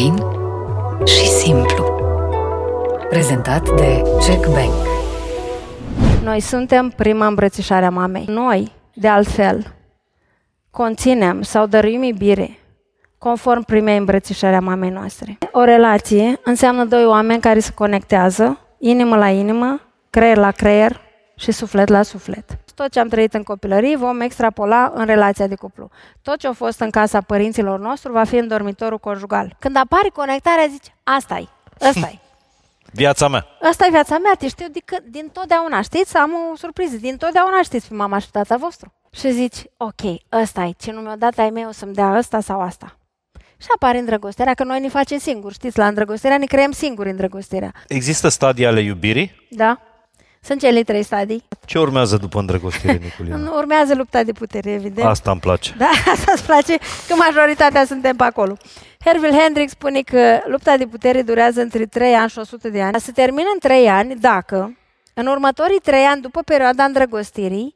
Fain și simplu. Prezentat de Check Bank. Noi suntem prima îmbrățișare a mamei. Noi, de altfel, conținem sau dăruim iubire conform primei îmbrățișări a mamei noastre. O relație înseamnă doi oameni care se conectează, inimă la inimă, creier la creier și suflet la suflet. Tot ce am trăit în copilărie vom extrapola în relația de cuplu. Tot ce a fost în casa părinților nostru va fi în dormitorul conjugal. Când apare conectarea, zici, asta-i, ăsta-i. Viața mea. Asta e viața mea, te știu din, din totdeauna, știți? Am o surpriză, din totdeauna știți pe mama și tata vostru. Și zici, ok, ăsta e, ce nu mi-a dat ai mei o să-mi dea ăsta sau asta. Și apare îndrăgostirea, că noi ne facem singuri, știți, la îndrăgostirea ne creăm singuri îndrăgostirea. Există stadii ale iubirii? Da. Sunt cele trei stadii. Ce urmează după îndrăgostire, Niculina? Urmează lupta de putere, evident. Asta îmi place. Da, asta îți place, că majoritatea suntem pe acolo. Hervil Hendrix spune că lupta de putere durează între 3 ani și 100 de ani. Se termină în 3 ani dacă, în următorii 3 ani după perioada îndrăgostirii,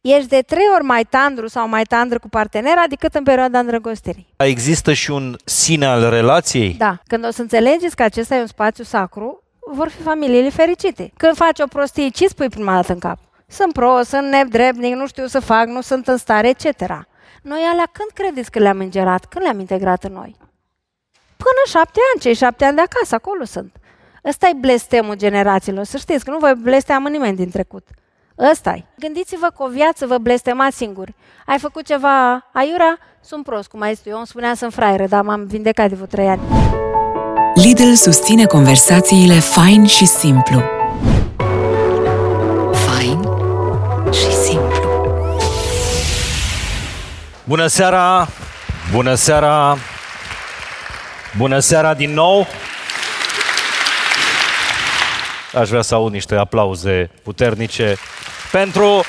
ești de trei ori mai tandru sau mai tandru cu partenera decât în perioada îndrăgostirii. Există și un sine al relației? Da. Când o să înțelegeți că acesta e un spațiu sacru, vor fi familiile fericite. Când faci o prostie, ce spui prima dată în cap? Sunt prost, sunt nebdrebnic, nu știu să fac, nu sunt în stare, etc. Noi alea când credeți că le-am îngerat? Când le-am integrat în noi? Până șapte ani, cei șapte ani de acasă, acolo sunt. Ăsta e blestemul generațiilor. Să știți că nu vă blesteamă nimeni din trecut ăsta -i. Gândiți-vă că o viață vă blestemați singuri. Ai făcut ceva aiurea? Sunt prost, cum ai zis Eu îmi spuneam sunt fraieră, dar m-am vindecat de vreo trei ani. Lidl susține conversațiile fain și simplu. Fain și simplu. Bună seara! Bună seara! Bună seara din nou! Aș vrea să aud niște aplauze puternice pentru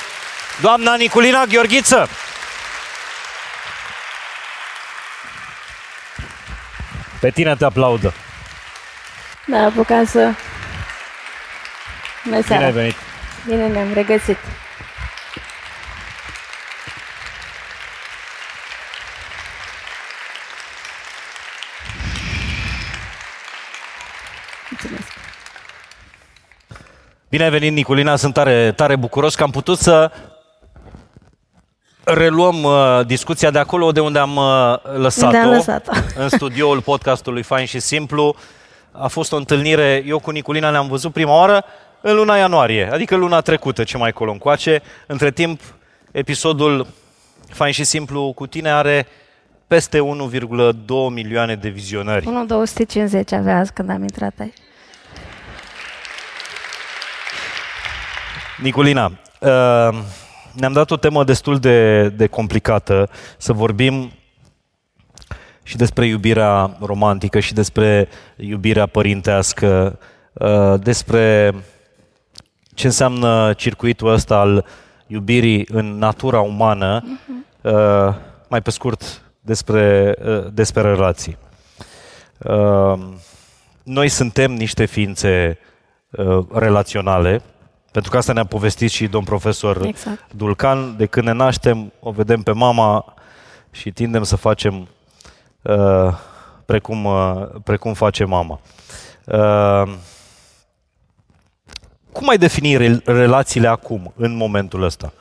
doamna Niculina Gheorghiță. Pe tine te aplaudă. Da, apucam să... Bună seara. Bine ai venit. Bine ne-am regăsit. Mulțumesc. Bine ai venit, Niculina, sunt tare, tare bucuros că am putut să reluăm uh, discuția de acolo de unde am uh, lăsat-o, am lăsat-o. în studioul podcastului Fain și Simplu. A fost o întâlnire, eu cu Niculina ne-am văzut prima oară în luna ianuarie, adică luna trecută, ce mai colo încoace. Între timp, episodul Fain și Simplu cu tine are peste 1,2 milioane de vizionări. 1,250 avea azi când am intrat aici. Niculina, uh, ne-am dat o temă destul de, de complicată, să vorbim și despre iubirea romantică și despre iubirea părintească, uh, despre ce înseamnă circuitul ăsta al iubirii în natura umană, uh, mai pe scurt despre, despre relații. Noi suntem niște ființe relaționale, pentru că asta ne-a povestit și domn profesor exact. Dulcan. De când ne naștem, o vedem pe mama și tindem să facem uh, precum, uh, precum face mama. Uh, cum ai defini re- relațiile acum, în momentul ăsta?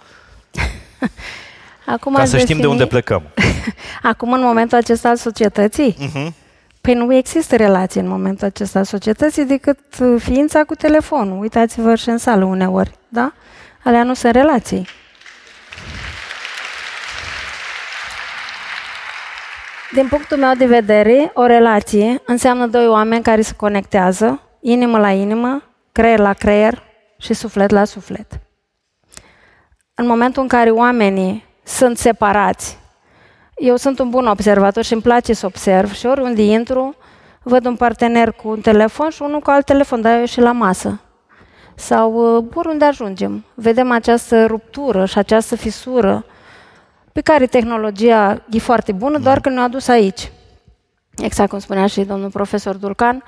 acum Ca să defini... știm de unde plecăm. acum, în momentul acesta al societății? Uh-huh. Păi nu există relație în momentul acesta a societății decât uh, ființa cu telefonul. Uitați-vă și în sală uneori, da? Alea nu sunt relații. Din punctul meu de vedere, o relație înseamnă doi oameni care se conectează, inimă la inimă, creier la creier și suflet la suflet. În momentul în care oamenii sunt separați eu sunt un bun observator și îmi place să observ și oriunde intru, văd un partener cu un telefon și unul cu alt telefon, dar eu și la masă. Sau uh, oriunde ajungem, vedem această ruptură și această fisură pe care tehnologia e foarte bună, doar că ne-a adus aici. Exact cum spunea și domnul profesor Dulcan,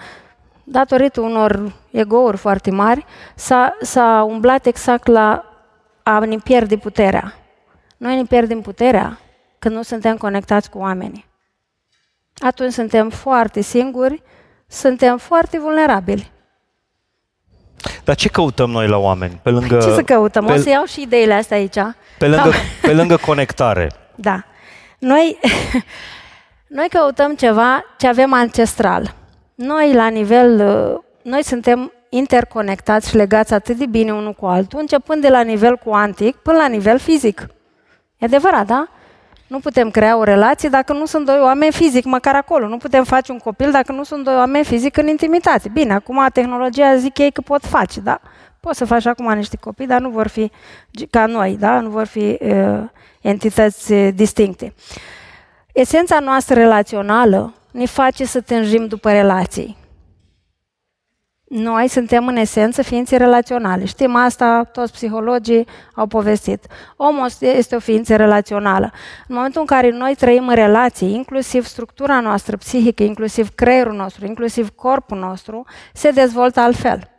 datorită unor egouri foarte mari, s-a, s-a umblat exact la a ne pierde puterea. Noi ne pierdem puterea când nu suntem conectați cu oamenii. atunci suntem foarte singuri, suntem foarte vulnerabili. Dar ce căutăm noi la oameni? Pe lângă, Ce să căutăm? Pe, O să iau și ideile astea aici. pe, lângă, pe lângă conectare. Da. Noi, noi căutăm ceva ce avem ancestral. Noi, la nivel, uh, noi suntem interconectați și legați atât de bine unul cu altul, începând de la nivel cuantic până la nivel fizic. E adevărat, da? Nu putem crea o relație dacă nu sunt doi oameni fizic, măcar acolo. Nu putem face un copil dacă nu sunt doi oameni fizic în intimitate. Bine, acum tehnologia zic ei că pot face, da? Poți să faci acum niște copii, dar nu vor fi ca noi, da? Nu vor fi uh, entități uh, distincte. Esența noastră relațională ne face să tânjim după relații. Noi suntem în esență ființe relaționale. Știm asta, toți psihologii au povestit. Omul este o ființă relațională. În momentul în care noi trăim în relații, inclusiv structura noastră psihică, inclusiv creierul nostru, inclusiv corpul nostru, se dezvoltă altfel.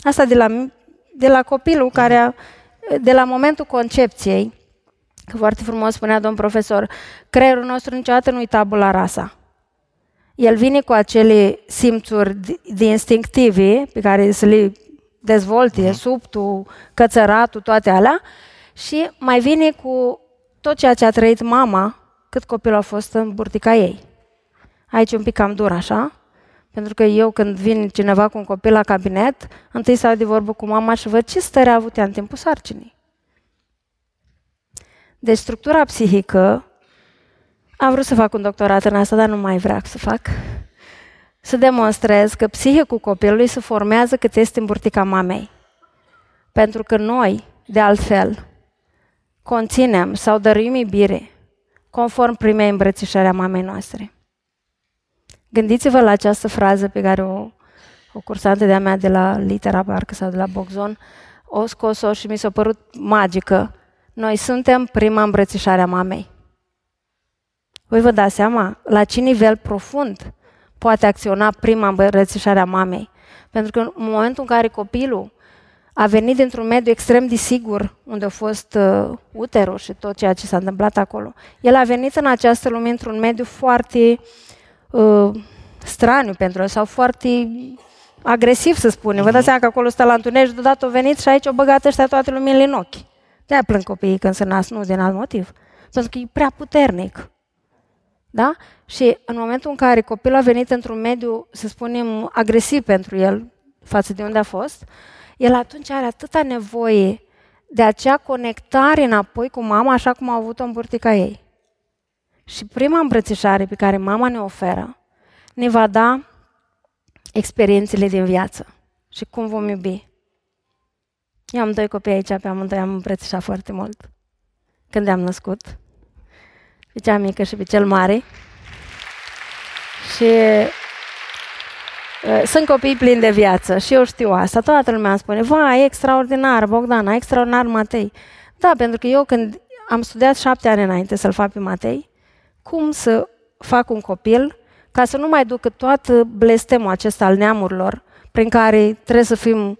Asta de la, de la copilul care, de la momentul concepției, că foarte frumos spunea domn profesor, creierul nostru niciodată nu-i tabula rasa el vine cu acele simțuri de instinctive pe care să le dezvolte, uh-huh. subtul, cățăratul, toate alea, și mai vine cu tot ceea ce a trăit mama cât copilul a fost în burtica ei. Aici un pic cam dur, așa? Pentru că eu când vin cineva cu un copil la cabinet, întâi stau de vorbă cu mama și văd ce stări a avut ea în timpul sarcinii. Deci structura psihică am vrut să fac un doctorat în asta, dar nu mai vreau să fac. Să demonstrez că psihicul copilului se formează cât este în burtica mamei. Pentru că noi, de altfel, conținem sau dăruim iubire conform primei îmbrățișări a mamei noastre. Gândiți-vă la această frază pe care o, o cursantă de-a mea de la Litera Parcă sau de la Boxon o scos-o și mi s-a părut magică. Noi suntem prima îmbrățișare a mamei. Voi vă dați seama la ce nivel profund poate acționa prima îmbrățișare a mamei. Pentru că în momentul în care copilul a venit dintr-un mediu extrem de sigur, unde a fost uh, uterul și tot ceea ce s-a întâmplat acolo, el a venit în această lume într-un mediu foarte uh, straniu pentru el sau foarte agresiv, să spunem. Vă dați seama că acolo stă la întuneric, deodată a venit și aici o băgat ăștia toate luminile în ochi. De-aia plâng copiii când se nasc, nu din alt motiv. Pentru că e prea puternic. Da? Și în momentul în care copilul a venit într-un mediu, să spunem, agresiv pentru el, față de unde a fost, el atunci are atâta nevoie de acea conectare înapoi cu mama, așa cum a avut-o în burtica ei. Și prima îmbrățișare pe care mama ne oferă, ne va da experiențele din viață și cum vom iubi. Eu am doi copii aici, pe amândoi am îmbrățișat foarte mult când am născut pe cea mică și pe cel mare. Și uh, sunt copii plini de viață și eu știu asta. Toată lumea îmi spune, vai, extraordinar, Bogdana, extraordinar, Matei. Da, pentru că eu când am studiat șapte ani înainte să-l fac pe Matei, cum să fac un copil ca să nu mai ducă toată blestemul acesta al neamurilor, prin care trebuie să fim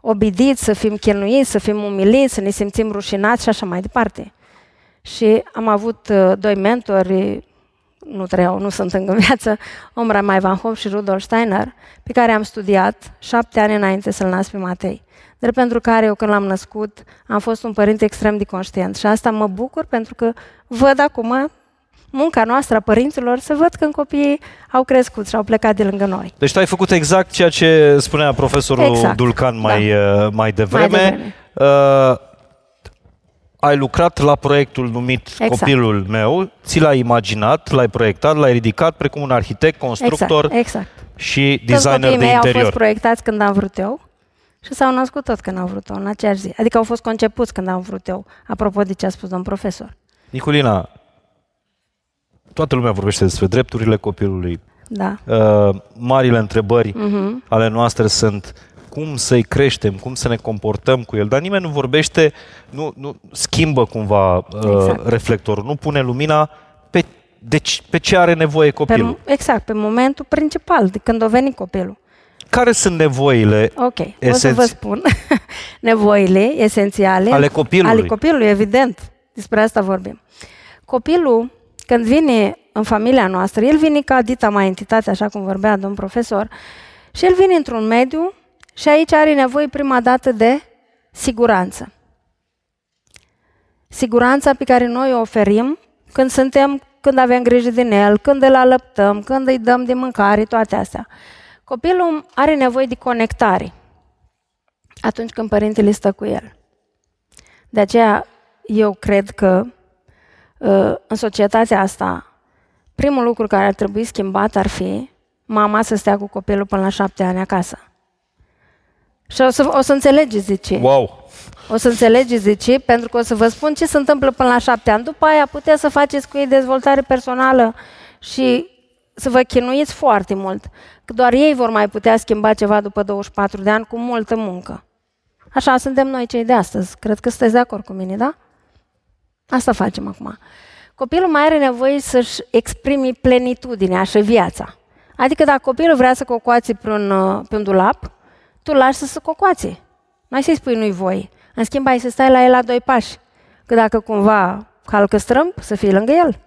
obidiți, să fim chinuiți, să fim umiliți, să ne simțim rușinați și așa mai departe. Și am avut uh, doi mentori, nu trăiau, nu sunt încă în viață, Omra Mai Van Hoff și Rudolf Steiner, pe care am studiat șapte ani înainte să-l nasc pe Matei. Drept pentru care eu când l-am născut am fost un părinte extrem de conștient și asta mă bucur pentru că văd acum munca noastră a părinților să văd când copiii au crescut și au plecat de lângă noi. Deci tu ai făcut exact ceea ce spunea profesorul exact. Dulcan mai, da. Uh, mai devreme. Mai devreme. Uh, ai lucrat la proiectul numit exact. Copilul meu, ți l-ai imaginat, l-ai proiectat, l-ai ridicat precum un arhitect, constructor exact, exact. și designer Toți de mei interior. au fost proiectați când am vrut eu și s-au născut tot când au vrut eu, în aceeași zi. Adică au fost concepuți când am vrut eu, apropo de ce a spus domn profesor. Niculina, toată lumea vorbește despre drepturile copilului. Da. Uh, marile întrebări uh-huh. ale noastre sunt cum să-i creștem, cum să ne comportăm cu el, dar nimeni nu vorbește, nu, nu schimbă cumva uh, exact. reflectorul, nu pune lumina pe, deci, pe ce are nevoie copilul. Pe, exact, pe momentul principal, de când a venit copilul. Care sunt nevoile Ok, esenț... o să vă spun. nevoile esențiale ale copilului. Ale copilului, evident. Despre asta vorbim. Copilul când vine în familia noastră, el vine ca dita mai entitate, așa cum vorbea domn profesor, și el vine într-un mediu și aici are nevoie prima dată de siguranță. Siguranța pe care noi o oferim când suntem, când avem grijă de el, când îl alăptăm, când îi dăm de mâncare, toate astea. Copilul are nevoie de conectare atunci când părintele stă cu el. De aceea eu cred că uh, în societatea asta primul lucru care ar trebui schimbat ar fi mama să stea cu copilul până la șapte ani acasă. Și o să, o să înțelegeți de ce. Wow! O să înțelegeți de ce, pentru că o să vă spun ce se întâmplă până la șapte ani. După aia puteți să faceți cu ei dezvoltare personală și să vă chinuiți foarte mult. Că doar ei vor mai putea schimba ceva după 24 de ani cu multă muncă. Așa suntem noi cei de astăzi. Cred că sunteți de acord cu mine, da? Asta facem acum. Copilul mai are nevoie să-și exprime plenitudinea și viața. Adică dacă copilul vrea să cocoațe pe un, uh, pe un dulap, tu lași să se cocoațe. Nu ai să-i spui nu-i voi. În schimb, ai să stai la el la doi pași. Că dacă cumva calcă strâmb, să fii lângă el.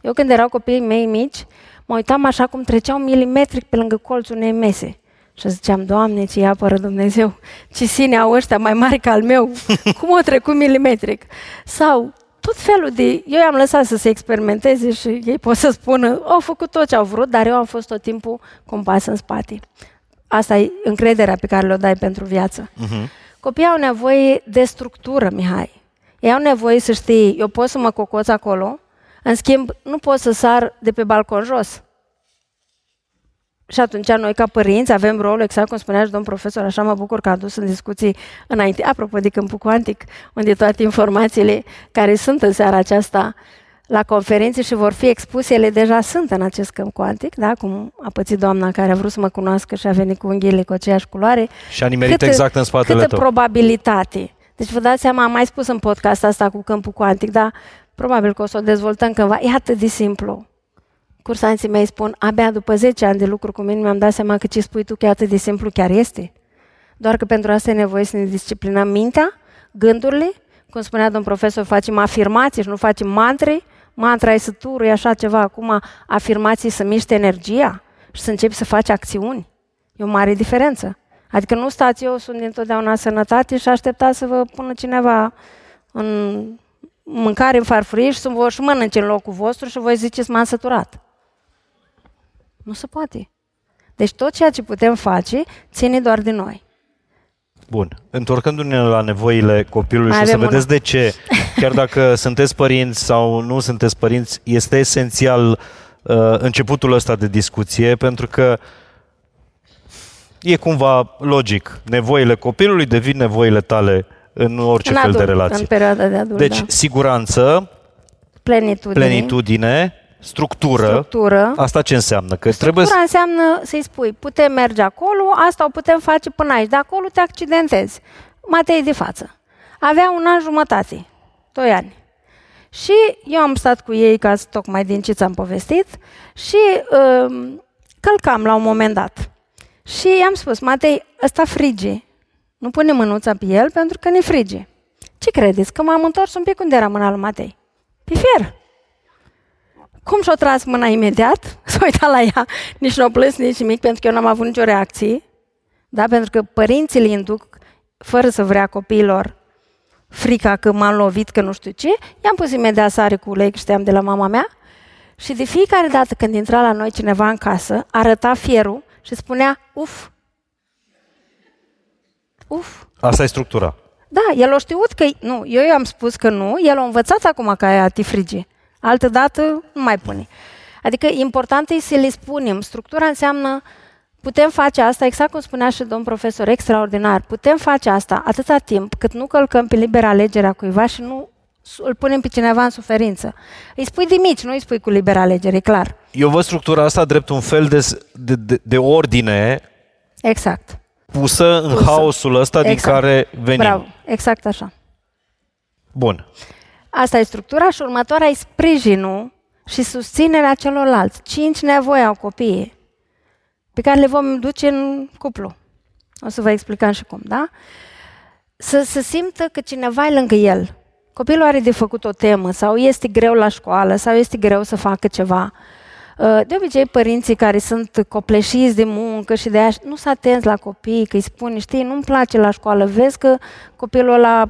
Eu când erau copiii mei mici, mă uitam așa cum treceau milimetric pe lângă colțul unei mese. Și ziceam, Doamne, ce apără Dumnezeu, ce sine au ăștia mai mari ca al meu, cum o trecut milimetric. Sau tot felul de... Eu i-am lăsat să se experimenteze și ei pot să spună, au făcut tot ce au vrut, dar eu am fost tot timpul cu un pas în spate. Asta e încrederea pe care le-o dai pentru viață. Uh-huh. Copiii au nevoie de structură, Mihai. Ei au nevoie să știi, eu pot să mă cocoț acolo, în schimb, nu pot să sar de pe balcon jos. Și atunci noi ca părinți avem rolul, exact cum spunea și domn profesor, așa mă bucur că a adus în discuții înainte, apropo de câmpul cuantic, unde toate informațiile care sunt în seara aceasta la conferințe și vor fi expuse, ele deja sunt în acest câmp cuantic, da? cum a pățit doamna care a vrut să mă cunoască și a venit cu unghiile cu aceeași culoare. Și a nimerit câtă, exact în spatele câtă tău. probabilitate. Deci vă dați seama, am mai spus în podcast asta cu câmpul cuantic, dar probabil că o să o dezvoltăm cândva. E atât de simplu cursanții mei spun, abia după 10 ani de lucru cu mine mi-am dat seama că ce spui tu că e atât de simplu chiar este. Doar că pentru asta e nevoie să ne disciplinăm mintea, gândurile, cum spunea domn profesor, facem afirmații și nu facem mantre, mantra e să turui așa ceva, acum afirmații să miște energia și să începi să faci acțiuni. E o mare diferență. Adică nu stați eu, sunt întotdeauna sănătate și așteptați să vă pună cineva în mâncare în farfurie și să vă și mănânce în locul vostru și voi ziceți m-am săturat. Nu se poate. Deci tot ceea ce putem face ține doar de noi. Bun. Întorcându-ne la nevoile copilului Mai și să vedeți una. de ce, chiar dacă sunteți părinți sau nu sunteți părinți, este esențial uh, începutul ăsta de discuție, pentru că e cumva logic. Nevoile copilului devin nevoile tale în orice în fel adult, de relație. În perioada de adult, Deci, da. siguranță, plenitudine, plenitudine structură. structură. Asta ce înseamnă? Că Structura trebuie să... înseamnă să-i spui, putem merge acolo, asta o putem face până aici, de acolo te accidentezi. Matei de față. Avea un an jumătate, doi ani. Și eu am stat cu ei, ca tocmai din ce ți-am povestit, și uh, călcam la un moment dat. Și i-am spus, Matei, ăsta frige. Nu pune mânuța pe el pentru că ne frige. Ce credeți? Că m-am întors un pic unde era mâna lui Matei? Pe fier. Cum și-o tras mâna imediat? S-a uitat la ea, nici nu o plâns, nici nimic, pentru că eu n-am avut nicio reacție. Da? Pentru că părinții îi induc, fără să vrea copiilor, frica că m-am lovit, că nu știu ce. I-am pus imediat sare cu ulei, că știam de la mama mea. Și de fiecare dată când intra la noi cineva în casă, arăta fierul și spunea, uf, uf. Asta e structura. Da, el a știut că... Nu, eu i-am spus că nu, el a învățat acum că aia te frige. Altă dată nu mai pune. Adică important e să le spunem. Structura înseamnă putem face asta, exact cum spunea și domn profesor, extraordinar. Putem face asta atâta timp cât nu călcăm pe libera alegerea cuiva și nu îl punem pe cineva în suferință. Îi spui de mici, nu îi spui cu libera alegere, e clar. Eu văd structura asta drept un fel de, de, de, de ordine Exact. pusă în Pusă. haosul ăsta exact. din care venim. Bravo, exact așa. Bun. Asta e structura și următoarea e sprijinul și susținerea celorlalți. Cinci nevoi au copiii pe care le vom duce în cuplu. O să vă explicăm și cum, da? Să se simtă că cineva e lângă el. Copilul are de făcut o temă sau este greu la școală sau este greu să facă ceva. Uh, de obicei, părinții care sunt copleșiți de muncă și de aia nu sunt atenți la copii, că îi spun, știi, nu-mi place la școală, vezi că copilul ăla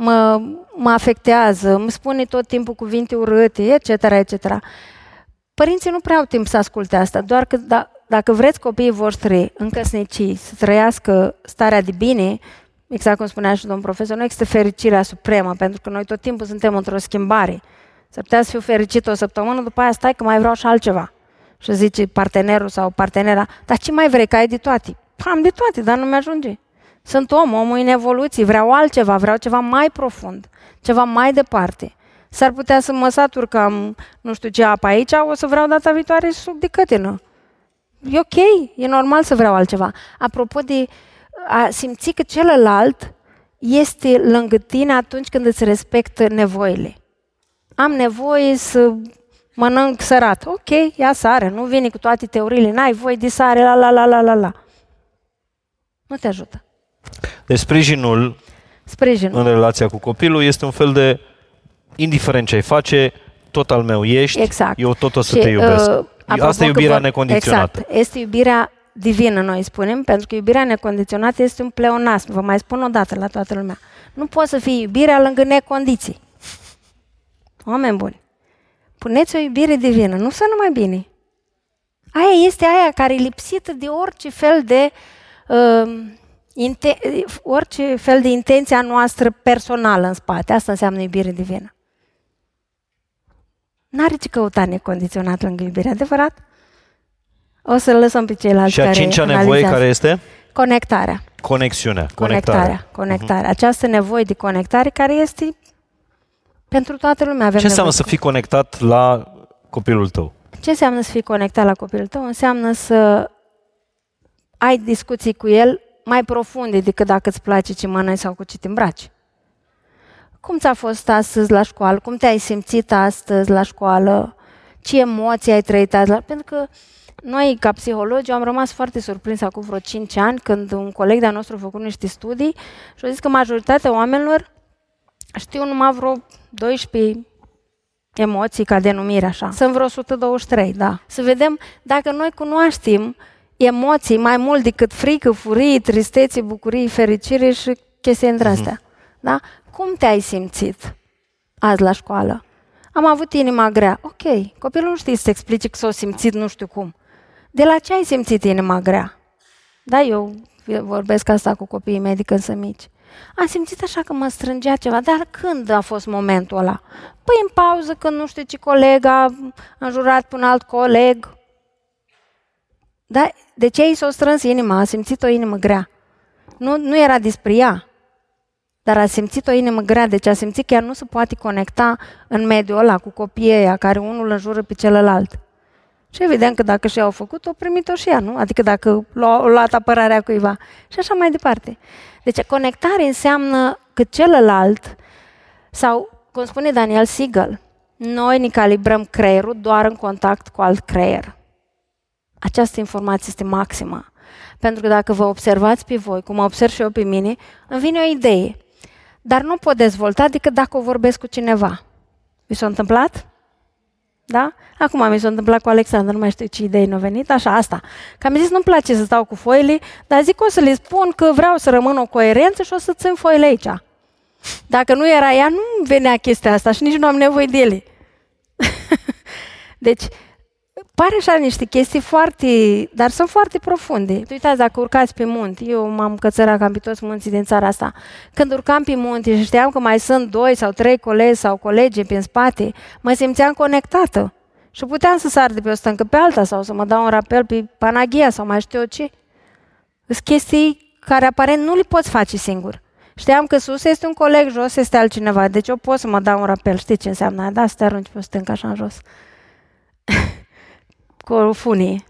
mă, mă afectează, îmi spune tot timpul cuvinte urâte, etc., etc. Părinții nu prea au timp să asculte asta, doar că da, dacă vreți copiii voștri în căsnicii să trăiască starea de bine, exact cum spunea și domnul profesor, nu există fericirea supremă, pentru că noi tot timpul suntem într-o schimbare. S-ar putea să fiu fericit o săptămână, după aia stai că mai vreau și altceva. Și zice partenerul sau partenera, dar ce mai vrei, că ai de toate? Am de toate, dar nu mi-ajunge. Sunt om, omul în evoluție, vreau altceva, vreau ceva mai profund, ceva mai departe. S-ar putea să mă satur că am nu știu ce apă aici, o să vreau data viitoare suc de cătină. E ok, e normal să vreau altceva. Apropo de a simți că celălalt este lângă tine atunci când îți respectă nevoile. Am nevoie să mănânc sărat. Ok, ia sare, nu vine cu toate teoriile, n-ai voie de sare, la la la la la la. Nu te ajută. Deci sprijinul, Sprijinul. în relația cu copilul este un fel de, indiferent ce ai face, tot al meu ești, Exact. eu tot o să Și, te iubesc. uh, apropo Asta e că iubirea vor- necondiționată. Exact. Este iubirea divină, noi spunem, pentru că iubirea necondiționată este un pleonasm. Vă mai spun o dată la toată lumea. Nu poți să fii iubirea lângă necondiții. Oameni buni, puneți o iubire divină, nu să numai bine. Aia este aia care e lipsită de orice fel de uh, inte- orice fel de intenția noastră personală în spate. Asta înseamnă iubire divină. N-are ce căuta necondiționat lângă iubire, adevărat? O să-l lăsăm pe ceilalți Și a care cincea nevoie analizează. care este? Conektarea. Conexiunea. Conectarea. Conectarea. Conectarea. Această nevoie de conectare care este pentru toată lumea. Avem Ce înseamnă nevoie. să fii conectat la copilul tău? Ce înseamnă să fii conectat la copilul tău? Înseamnă să ai discuții cu el mai profunde decât dacă îți place ce mănânci sau cu ce te îmbraci. Cum ți-a fost astăzi la școală? Cum te-ai simțit astăzi la școală? Ce emoții ai trăit azi? La... Pentru că noi, ca psihologi, am rămas foarte surprins acum vreo 5 ani când un coleg de-al nostru a făcut niște studii și a zis că majoritatea oamenilor știu numai vreo 12 emoții ca denumire așa. Sunt vreo 123, da. Să vedem dacă noi cunoaștem emoții mai mult decât frică, furie, tristețe, bucurie, fericire și chestii între astea. Da? Cum te-ai simțit azi la școală? Am avut inima grea. Ok, copilul nu știe să explice că s-a simțit nu știu cum. De la ce ai simțit inima grea? Da, eu vorbesc asta cu copiii mei de când sunt mici. Am simțit așa că mă strângea ceva, dar când a fost momentul ăla? Păi în pauză când nu știu ce coleg a înjurat pe un alt coleg. Da, de ce i s-a strâns inima? A simțit o inimă grea. Nu, nu era despre ea, dar a simțit o inimă grea, deci a simțit că ea nu se poate conecta în mediul ăla cu copiii ăia, care unul îl înjură pe celălalt. Și evident că dacă și-au făcut, o primit-o și ea, nu? Adică dacă l-a luat apărarea cuiva. Și așa mai departe. Deci conectare înseamnă că celălalt, sau cum spune Daniel Siegel, noi ne calibrăm creierul doar în contact cu alt creier. Această informație este maximă. Pentru că dacă vă observați pe voi, cum mă observ și eu pe mine, îmi vine o idee. Dar nu pot dezvolta decât dacă o vorbesc cu cineva. Vi s-a întâmplat? Da? Acum mi s-a întâmplat cu Alexandru, nu mai știu ce idei nu a venit, așa, asta. Că am zis, nu-mi place să stau cu foile, dar zic, o să le spun că vreau să rămân o coerență și o să țin foile aici. Dacă nu era ea, nu venea chestia asta și nici nu am nevoie de ele. deci, pare așa niște chestii foarte, dar sunt foarte profunde. Uitați, dacă urcați pe munte, eu m-am cățărat cam pe toți munții din țara asta, când urcam pe munte și știam că mai sunt doi sau trei colegi sau colegi pe în spate, mă simțeam conectată. Și puteam să sar de pe o stâncă pe alta sau să mă dau un rapel pe Panagia sau mai știu eu ce. Sunt chestii care aparent nu le poți face singur. Știam că sus este un coleg, jos este altcineva, deci eu pot să mă dau un rapel. Știi ce înseamnă aia? Da, să te arunci pe o stâncă așa în jos. Cu o funie.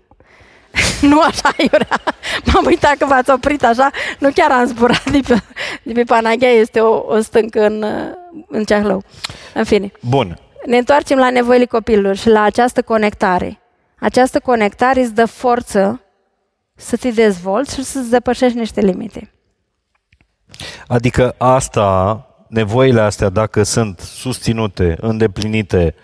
nu așa, Iurea. M-am uitat că v-ați oprit așa. Nu chiar am zburat de pe, de pe Panaghia, este o, o stâncă în, în Ceahlău. În fine. Bun. Ne întoarcem la nevoile copilului și la această conectare. Această conectare îți dă forță să te dezvolți și să-ți depășești niște limite. Adică asta nevoile astea, dacă sunt susținute, îndeplinite,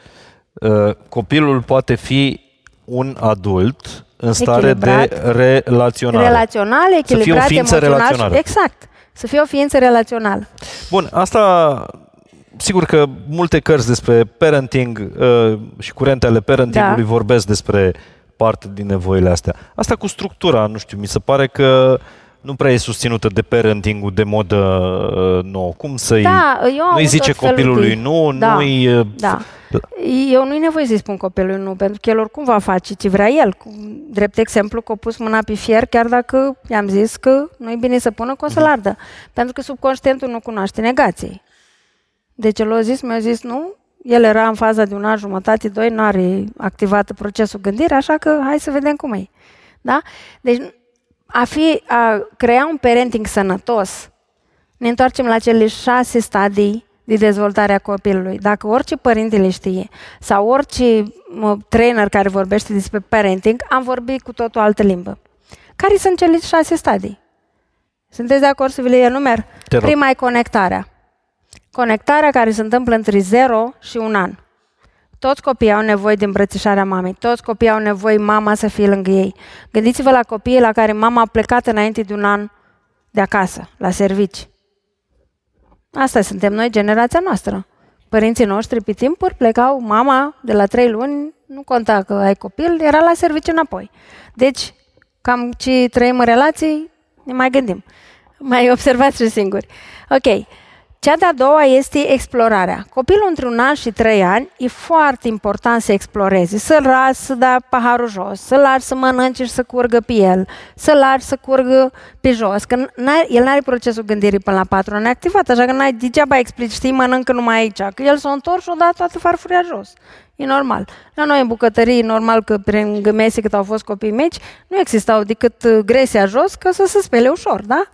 uh, copilul poate fi un adult în stare Echilibrat. de relaționare. Relațional, Să fie o echilibrat, ființă emoțional. și- relațională. Exact. Să fie o ființă relațională. Bun, asta sigur că multe cărți despre parenting uh, și curente ale parentingului Da. vorbesc despre parte din nevoile astea. Asta cu structura, nu știu, mi se pare că nu prea e susținută de parentingul de modă uh, nouă. Cum să-i... Da, eu am nu-i avut zice tot felul copilului de- nu, Da, nu-i... uh, Da. Eu nu-i nevoie să-i spun copilului nu, pentru că el oricum va face ce vrea el. Cu drept exemplu că a pus mâna pe fier, chiar dacă i-am zis că nu e bine să pună, că o să-l ardă. Pentru că subconștientul nu cunoaște negații. Deci el a zis, mi-a zis nu, el era în faza de un an jumătate, doi, nu are activat procesul gândirii, așa că hai să vedem cum e. Da? Deci a, fi, a crea un parenting sănătos, ne întoarcem la cele șase stadii de dezvoltare a copilului. Dacă orice părinte le știe sau orice mă, trainer care vorbește despre parenting, am vorbit cu tot o altă limbă. Care sunt cele șase stadii? Sunteți de acord să vi le enumer? Te rog. Prima e conectarea. Conectarea care se întâmplă între 0 și un an. Toți copiii au nevoie de îmbrățișarea mamei, toți copiii au nevoie mama să fie lângă ei. Gândiți-vă la copiii la care mama a plecat înainte de un an de acasă, la servici. Asta suntem noi, generația noastră. Părinții noștri pe timpuri plecau, mama de la trei luni, nu conta că ai copil, era la serviciu înapoi. Deci, cam ce trăim în relații, ne mai gândim. Mai observați și singuri. Ok. Cea de-a doua este explorarea. Copilul între un an și trei ani e foarte important să exploreze, să-l lași să dea paharul jos, să-l lași să mănânce și să curgă pe el, să-l lași să curgă pe jos, că n-are, el nu are procesul gândirii până la patru ani activat, așa că n-ai degeaba explici, știi, mănâncă numai aici, că el s-a întors și a dat toată farfuria jos. E normal. La noi în bucătărie, e normal că prin gămese cât au fost copii mici, nu existau decât uh, gresia jos ca să se spele ușor, da?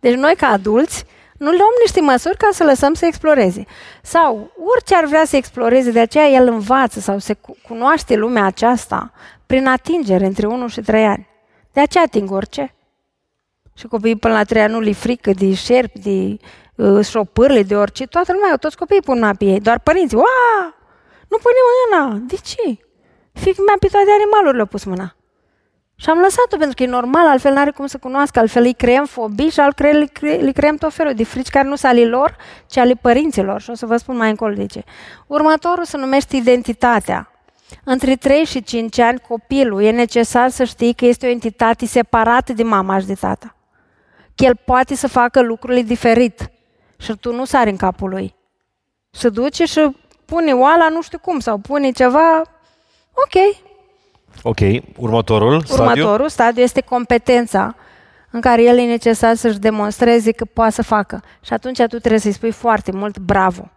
Deci noi ca adulți nu luăm niște măsuri ca să lăsăm să exploreze. Sau orice ar vrea să exploreze, de aceea el învață sau se cu- cunoaște lumea aceasta prin atingere între 1 și 3 ani. De aceea ating orice. Și copiii până la 3 ani nu li frică de șerpi, de uh, șopârle, de orice. Toată lumea, toți copiii pun mâna pe ei, doar părinții. Ua! Nu pune mâna! De ce? Fiica mea pe toate animalurile a pus mâna. Și am lăsat-o pentru că e normal, altfel n-are cum să cunoască, altfel îi creăm fobii și altfel îi, cre- îi creăm tot felul de frici care nu sunt ale lor, ci ale părinților. Și o să vă spun mai încolo de ce. Următorul se numește identitatea. Între 3 și 5 ani, copilul e necesar să știe că este o entitate separată de mama și de tata. Că el poate să facă lucrurile diferit și tu nu sari în capul lui. Se duce și pune oala nu știu cum sau pune ceva, ok, Ok, următorul stadiu? Următorul stadiu este competența în care el e necesar să-și demonstreze că poate să facă. Și atunci tu trebuie să-i spui foarte mult bravo.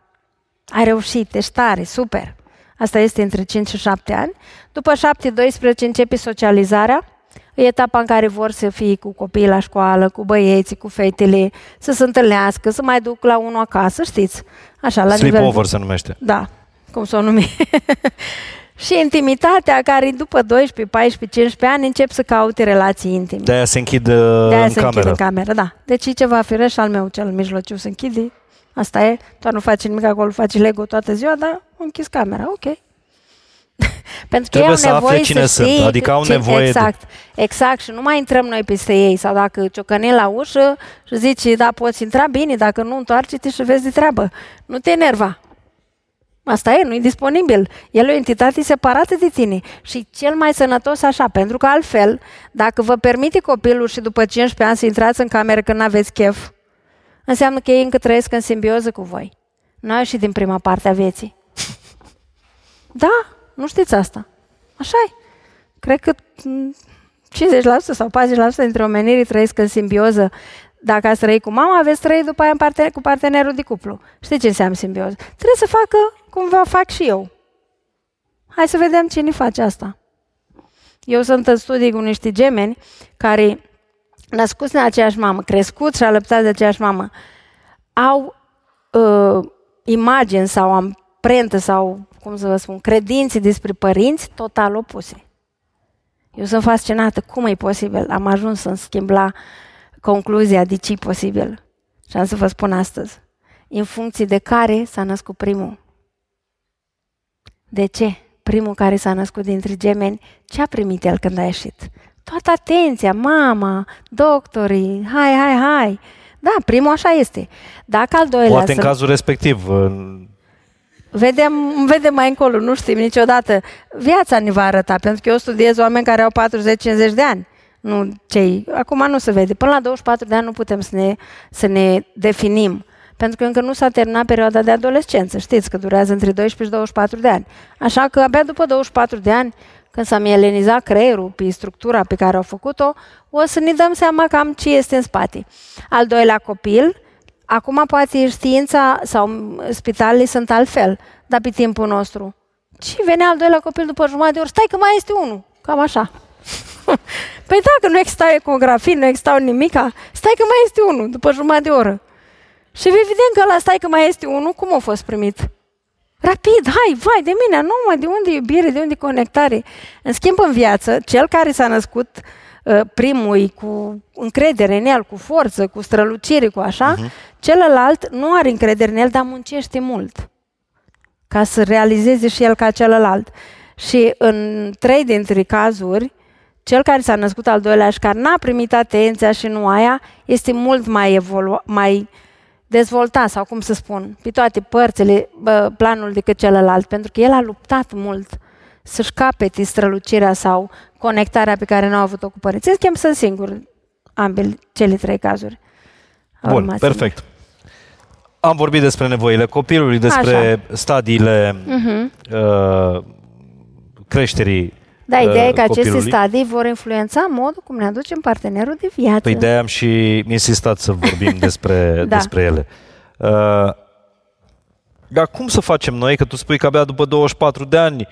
Ai reușit, ești tare, super. Asta este între 5 și 7 ani. După 7-12 începe socializarea. E etapa în care vor să fie cu copiii la școală, cu băieții, cu fetele, să se întâlnească, să mai duc la unul acasă, știți? Așa, la nivel... Sleepover se numește. Da, cum să o numi. Și intimitatea care după 12, 14, 15 ani încep să caute relații intime. De-aia se închid uh, De-aia în se cameră. închide în cameră, da. Deci e ceva firesc al meu, cel mijlociu se închide. Asta e, doar nu faci nimic acolo, faci Lego toată ziua, dar am închis camera, ok. Pentru că ei Trebuie au să afle nevoie cine să sunt, știe adică au ce- nevoie de- Exact, exact. Și nu mai intrăm noi peste ei. Sau dacă ciocăni la ușă și zici, da, poți intra bine, dacă nu, întoarce-te și vezi de treabă. Nu te enerva. Asta e, nu e disponibil. El e o entitate separată de tine și cel mai sănătos așa, pentru că altfel, dacă vă permite copilul și după 15 ani să intrați în cameră când n-aveți chef, înseamnă că ei încă trăiesc în simbioză cu voi. Nu și din prima parte a vieții. Da, nu știți asta. așa e. Cred că m, 50% sau 40% dintre omenire trăiesc în simbioză. Dacă ați trăit cu mama, aveți trăit după aia în parte, cu partenerul de cuplu. Știți ce înseamnă simbioză? Trebuie să facă cum vă fac și eu. Hai să vedem cine face asta. Eu sunt în studii cu niște gemeni care, născuți de aceeași mamă, crescuți și alăptați de aceeași mamă, au uh, imagini sau amprentă sau, cum să vă spun, credințe despre părinți total opuse. Eu sunt fascinată. Cum e posibil? Am ajuns să-mi schimb la concluzia de ce e posibil. Și am să vă spun astăzi. în funcție de care s-a născut primul. De ce? Primul care s-a născut dintre gemeni, ce a primit el când a ieșit? Toată atenția, mama, doctorii, hai, hai, hai. Da, primul așa este. Dacă al doilea... Poate în cazul respectiv, în Vedem, vedem mai încolo, nu știm niciodată. Viața ne va arăta, pentru că eu studiez oameni care au 40-50 de ani. Nu cei, acum nu se vede. Până la 24 de ani nu putem să ne, să ne definim. Pentru că încă nu s-a terminat perioada de adolescență. Știți că durează între 12 și 24 de ani. Așa că abia după 24 de ani, când s-a mielenizat creierul pe structura pe care au făcut-o, o să ne dăm seama cam ce este în spate. Al doilea copil, Acum poate știința sau spitalele sunt altfel, dar pe timpul nostru. Și venea al doilea copil după jumătate de oră, stai că mai este unul, cam așa. păi dacă nu existau ecografii, nu existau nimica, stai că mai este unul după jumătate de oră. Și evident că la stai că mai este unul, cum a fost primit? Rapid, hai, vai de mine, nu mai de unde iubire, de unde conectare. În schimb, în viață, cel care s-a născut uh, Uh, primul cu încredere în el, cu forță, cu strălucire, cu așa, uh-huh. celălalt nu are încredere în el, dar muncește mult ca să realizeze și el ca celălalt. Și în trei dintre cazuri, cel care s-a născut al doilea și care n-a primit atenția și nu aia, este mult mai, evolu- mai dezvoltat, sau cum să spun, pe toate părțile, planul decât celălalt, pentru că el a luptat mult să-și capete strălucirea sau conectarea pe care nu au avut-o cu părinții. În schimb, sunt singur ambele, cele trei cazuri. Bun, perfect. Am vorbit despre nevoile copilului, despre Așa. stadiile uh-huh. uh, creșterii da, ideea uh, e că aceste stadii vor influența modul cum ne aducem partenerul de viață. Păi de am și insistat să vorbim despre, da. despre ele. Uh, dar cum să facem noi, că tu spui că abia după 24 de ani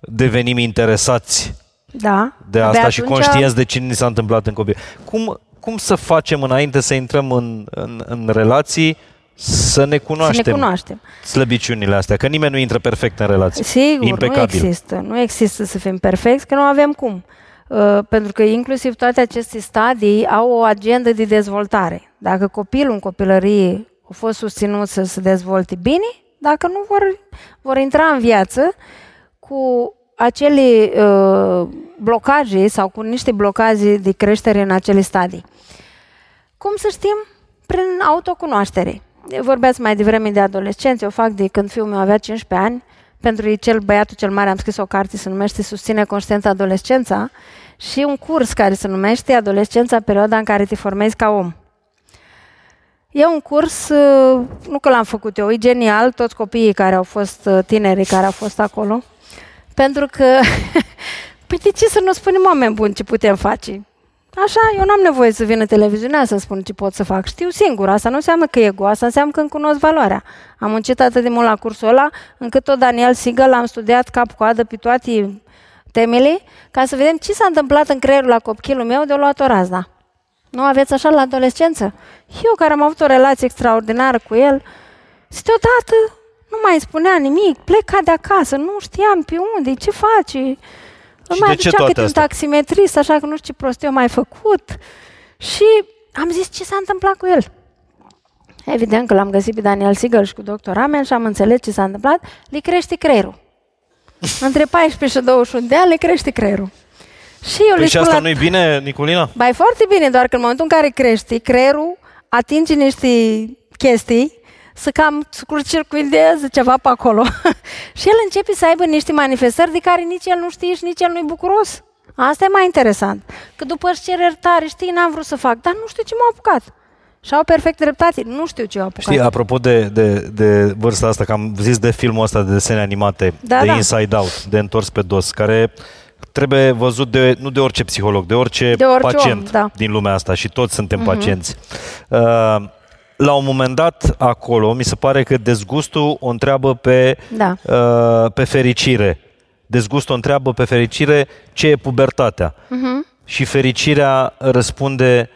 devenim interesați da. de asta atunci... și conștienți de ce ni s-a întâmplat în copil. Cum, cum să facem înainte să intrăm în, în, în relații să ne cunoaștem, să ne cunoaștem slăbiciunile astea, că nimeni nu intră perfect în relații. Sigur, Impecabil. nu există. Nu există să fim perfecți, că nu avem cum. Uh, pentru că inclusiv toate aceste stadii au o agendă de dezvoltare. Dacă copilul în copilărie a fost susținut să se dezvolte bine, dacă nu vor, vor intra în viață cu acele uh, blocaje sau cu niște blocaje de creștere în acele stadii. Cum să știm? Prin autocunoaștere. Vorbeați mai devreme de adolescenți, eu fac de când fiul meu avea 15 ani, pentru cel băiatul cel mare am scris o carte, se numește Susține conștiența adolescența și un curs care se numește Adolescența, perioada în care te formezi ca om. E un curs, uh, nu că l-am făcut eu, e genial, toți copiii care au fost uh, tineri, care au fost acolo, pentru că, păi de ce să nu spunem oameni buni ce putem face? Așa, eu n-am nevoie să vină televiziunea să spun ce pot să fac. Știu singur, asta nu înseamnă că e ego, asta înseamnă că îmi cunosc valoarea. Am muncit atât de mult la cursul ăla, încât tot Daniel Siegel am studiat cap-coadă pe toate temele, ca să vedem ce s-a întâmplat în creierul la copilul meu de luat o razna. Nu aveți așa la adolescență? Eu, care am avut o relație extraordinară cu el, deodată nu mai spunea nimic, pleca de acasă, nu știam pe unde, ce face. Și mai aducea câte un taximetrist, așa că nu știu ce prost eu mai făcut. Și am zis ce s-a întâmplat cu el. Evident că l-am găsit pe Daniel Siegel și cu doctor Amel și am înțeles ce s-a întâmplat. Le crește creierul. Între 14 și 21 de ani le crește creierul. Și eu păi le și asta la... nu-i bine, Nicolina? Ba, e foarte bine, doar că în momentul în care crește, creierul atinge niște chestii să cam curcircuiteze ceva pe acolo. și el începe să aibă niște manifestări de care nici el nu știe și nici el nu-i bucuros. Asta e mai interesant. Că după își cer iertare, știi, n-am vrut să fac, dar nu știu ce m-a apucat. Și au perfect dreptate, nu știu ce au apucat. Știi, apropo de, de, de vârsta asta, că am zis de filmul ăsta de desene animate, da, de da. Inside Out, de Întors pe dos, care trebuie văzut de, nu de orice psiholog, de orice, de orice pacient om, da. din lumea asta și toți suntem uh-huh. pacienți. Uh, la un moment dat acolo, mi se pare că dezgustul o întreabă pe, da. uh, pe fericire. Dezgustul o întreabă pe fericire ce e pubertatea. Uh-huh. Și fericirea răspunde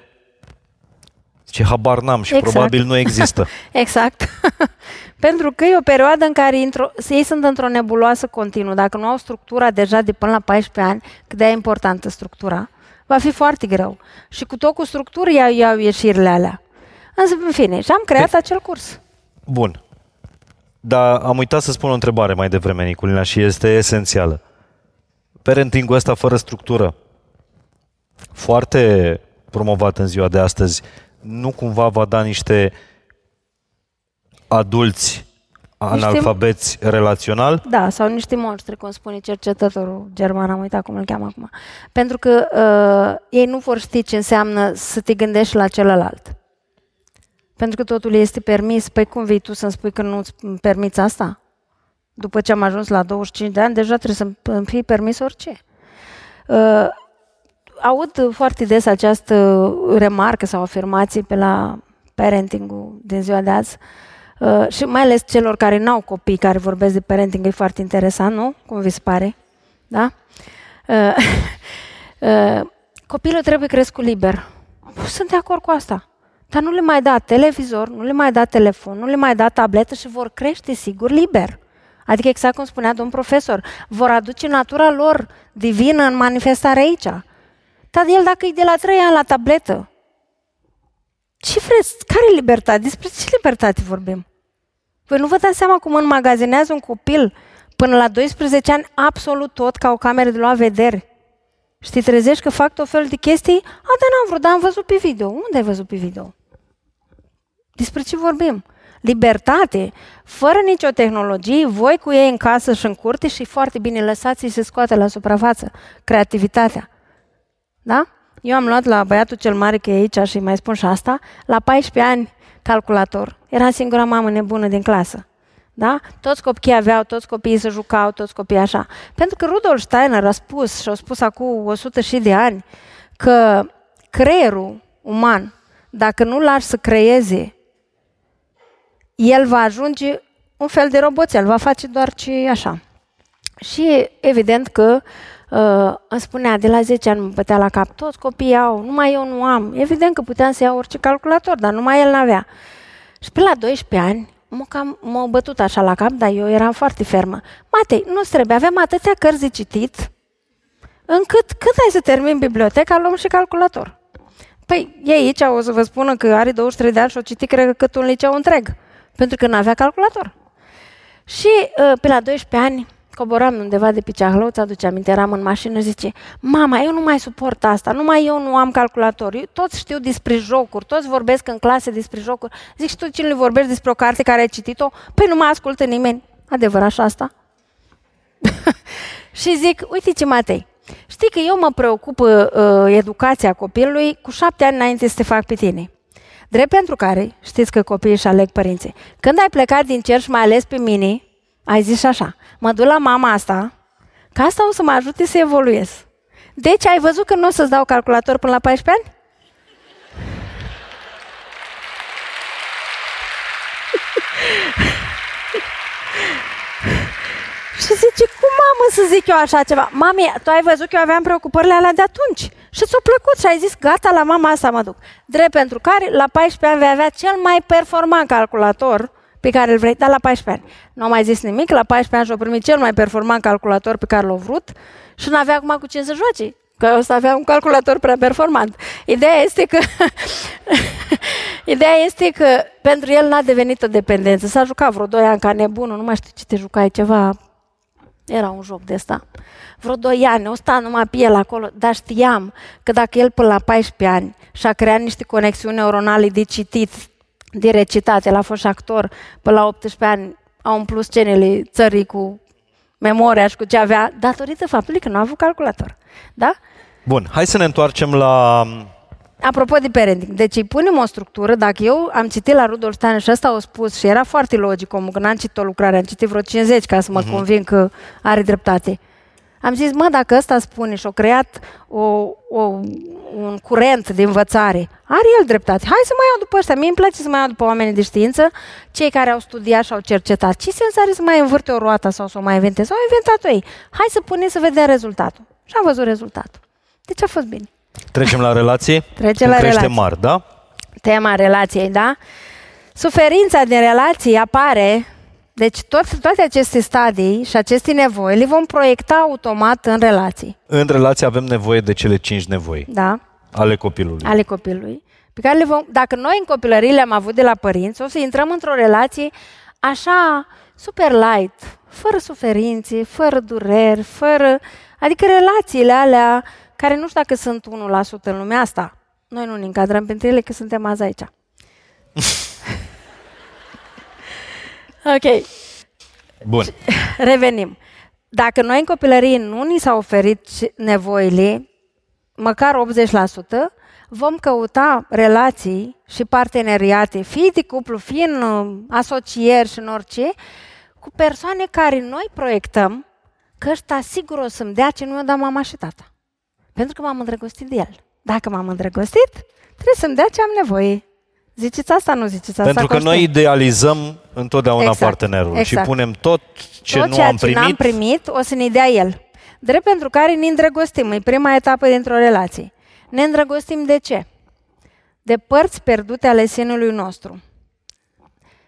ce habar n-am și exact. probabil nu există. exact. Pentru că e o perioadă în care intro, ei sunt într-o nebuloasă continuă. Dacă nu au structura deja de până la 14 ani, cât de importantă structura, va fi foarte greu. Și cu tot cu structură iau, iau ieșirile alea. În fine, și am creat pe, acel curs. Bun. Dar am uitat să spun o întrebare mai devreme, Niculina, și este esențială. Parenting-ul ăsta fără structură, foarte promovat în ziua de astăzi, nu cumva va da niște adulți analfabeți relațional? Da, sau niște monștri, cum spune cercetătorul german, am uitat cum îl cheamă acum. Pentru că uh, ei nu vor ști ce înseamnă să te gândești la celălalt. Pentru că totul este permis. Păi cum vei tu să-mi spui că nu-ți permiți asta? După ce am ajuns la 25 de ani, deja trebuie să-mi fie permis orice. Uh, aud foarte des această remarcă sau afirmație pe la parenting-ul din ziua de azi. Uh, și mai ales celor care n-au copii, care vorbesc de parenting, e foarte interesant, nu? Cum vi se pare? Da? Uh, uh, copilul trebuie crescut liber. Sunt de acord cu asta. Dar nu le mai da televizor, nu le mai da telefon, nu le mai da tabletă și vor crește sigur liber. Adică exact cum spunea domn profesor, vor aduce natura lor divină în manifestare aici. Dar el dacă e de la trei ani la tabletă, ce vreți? Care e libertate? Despre ce libertate vorbim? Voi nu vă dați seama cum înmagazinează un copil până la 12 ani absolut tot ca o cameră de luat vedere? Și te trezești că fac tot felul de chestii? A, dar n-am vrut, dar am văzut pe video. Unde ai văzut pe video? Despre ce vorbim? Libertate, fără nicio tehnologie, voi cu ei în casă și în curte și foarte bine lăsați-i să scoate la suprafață creativitatea. Da? Eu am luat la băiatul cel mare, că e aici și mai spun și asta, la 14 ani calculator. Era singura mamă nebună din clasă. Da? Toți copiii aveau, toți copiii se jucau, toți copiii așa. Pentru că Rudolf Steiner a spus, și a spus acum 100 și de ani, că creierul uman, dacă nu lași să creeze, el va ajunge un fel de roboțel, va face doar ce așa. Și evident că uh, îmi spunea, de la 10 ani mă bătea la cap, toți copiii au, numai eu nu am. Evident că puteam să iau orice calculator, dar numai el n-avea. Și pe la 12 ani m-a, cam, m-a bătut așa la cap, dar eu eram foarte fermă. Matei, nu trebuie, avem atâtea cărți de citit, încât cât ai să termin biblioteca, luăm și calculator. Păi, e aici, o să vă spună că are 23 de ani și o citi, cred că cât un liceu întreg, pentru că nu avea calculator. Și uh, pe la 12 ani coboram undeva de pe Ceahlău, ți-aduce aminte, eram în mașină, zice, mama, eu nu mai suport asta, numai eu nu am calculator, eu toți știu despre jocuri, toți vorbesc în clase despre jocuri. Zic, și tu cine le vorbești despre o carte care ai citit-o? Păi nu mai ascultă nimeni. Adevărat așa asta? și zic, uite ce Matei, știi că eu mă preocup uh, educația copilului cu șapte ani înainte să te fac pe tine. Drept pentru care, știți că copiii își aleg părinții. Când ai plecat din cer și mai ales pe mine, ai zis așa, mă duc la mama asta, că asta o să mă ajute să evoluez. Deci ai văzut că nu o să-ți dau calculator până la 14 ani? Și zice, cum mamă să zic eu așa ceva? Mami, tu ai văzut că eu aveam preocupările alea de atunci. Și ți-a plăcut și ai zis, gata, la mama asta mă duc. Drept pentru care, la 14 ani vei avea cel mai performant calculator pe care îl vrei, dar la 14 ani. Nu am mai zis nimic, la 14 ani și-a primit cel mai performant calculator pe care l-a vrut și nu avea acum cu ce să joace, că ăsta avea un calculator prea performant. Ideea este că Ideea este că pentru el n-a devenit o dependență. S-a jucat vreo 2 ani ca nebunul, nu mai știu ce te jucai, ceva... Era un joc de ăsta. Vreo 2 ani, o sta numai pe el acolo, dar știam că dacă el până la 14 ani și-a creat niște conexiuni neuronale de citit, de recitat, el a fost actor, până la 18 ani a umplut scenele țării cu memoria și cu ce avea, datorită faptului că nu a avut calculator. Da? Bun, hai să ne întoarcem la... Apropo de parenting, deci îi punem o structură, dacă eu am citit la Rudolf Steiner și asta au spus și era foarte logic, omul, că n-am citit o lucrare, am citit vreo 50 ca să mă uh-huh. convin că are dreptate. Am zis, mă, dacă ăsta spune și-a creat o, o, un curent de învățare, are el dreptate. Hai să mai iau după ăștia. Mie îmi place să mai iau după oamenii de știință, cei care au studiat și au cercetat. Ce sens are să mai învârte o roată sau să o mai inventeze? Au inventat-o ei. Hai să punem să vedem rezultatul. Și am văzut rezultatul. Deci a fost bine. Trecem la relații? Trecem la crește relații. mari, da? Tema relației, da? Suferința din relații apare deci tot, toate aceste stadii și aceste nevoi le vom proiecta automat în relații. În relație avem nevoie de cele cinci nevoi. Da? Ale copilului. ale copilului, pe care le vom, dacă noi în copilărie le-am avut de la părinți, o să intrăm într-o relație așa super light, fără suferințe, fără dureri, fără... Adică relațiile alea care nu știu dacă sunt 1% în lumea asta. Noi nu ne încadrăm pentru ele că suntem azi aici. ok. Bun. Revenim. Dacă noi în copilărie nu ni s-au oferit nevoile, măcar 80%, vom căuta relații și parteneriate, fie de cuplu, fie în uh, asocieri și în orice, cu persoane care noi proiectăm că ăștia sigur o să-mi dea ce nu mi-a dat mama și tata. Pentru că m-am îndrăgostit de el. Dacă m-am îndrăgostit, trebuie să-mi dea ce am nevoie. Ziceți asta, nu ziceți asta? Pentru că noi conștient? idealizăm întotdeauna Exact, partenerul exact. și punem tot ce Tot nu ceea am ce primit. n-am primit o să ne dea el. Drept pentru care ne îndrăgostim. E prima etapă dintr-o relație. Ne îndrăgostim de ce? De părți pierdute ale sinului nostru.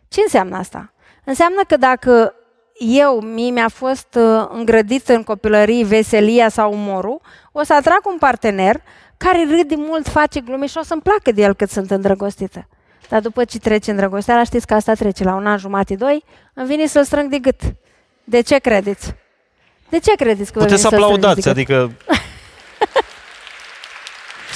Ce înseamnă asta? Înseamnă că dacă eu, mie mi-a fost uh, îngrădit în copilărie veselia sau umorul, o să atrag un partener care râde mult, face glume și o să-mi placă de el cât sunt îndrăgostită. Dar după ce trece îndrăgosteala, știți că asta trece la un an jumate, doi, îmi vine să-l strâng de gât. De ce credeți? De ce credeți că vă Puteți să vine să-l strângeți aplaudați, de gât? adică...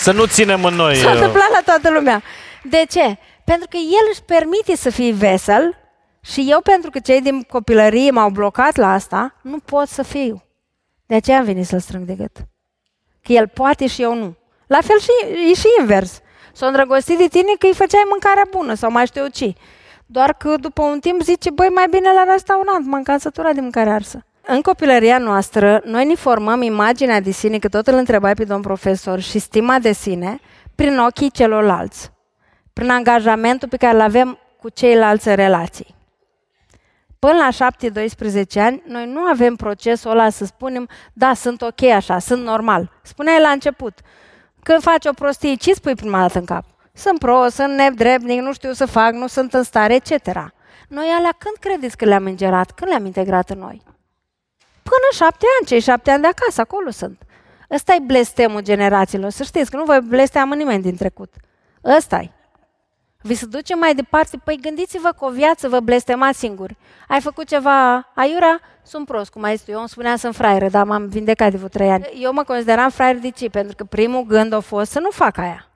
să nu ținem în noi... S-a uh, întâmplat la toată lumea. De ce? Pentru că el își permite să fie vesel și eu, pentru că cei din copilărie m-au blocat la asta, nu pot să fiu. De aceea am venit să-l strâng de gât. Că el poate și eu nu. La fel și, e și invers. S-a îndrăgostit de tine că îi făceai mâncarea bună sau mai știu eu ce. Doar că după un timp zice, băi, mai bine la restaurant, m-am cam săturat de mâncare arsă. În copilăria noastră, noi ne formăm imaginea de sine, că tot îl întrebai pe domn profesor, și stima de sine, prin ochii celorlalți, prin angajamentul pe care îl avem cu ceilalți în relații. Până la 7-12 ani, noi nu avem procesul ăla să spunem, da, sunt ok așa, sunt normal. Spuneai la început, când faci o prostie, ce spui prima dată în cap? Sunt prost, sunt nedrebnic, nu știu să fac, nu sunt în stare, etc. Noi alea când credeți că le-am îngerat? Când le-am integrat în noi? Până șapte ani, cei șapte ani de acasă, acolo sunt. ăsta e blestemul generațiilor. Să știți că nu vă blesteamă nimeni din trecut. ăsta e. Vi se duce mai departe? Păi gândiți-vă că o viață vă blestemați singuri. Ai făcut ceva aiurea? Sunt prost, cum ai zis tu. Eu îmi spuneam sunt fraieră, dar m-am vindecat de vreo trei ani. Eu mă consideram fraier de ce? Pentru că primul gând a fost să nu fac aia.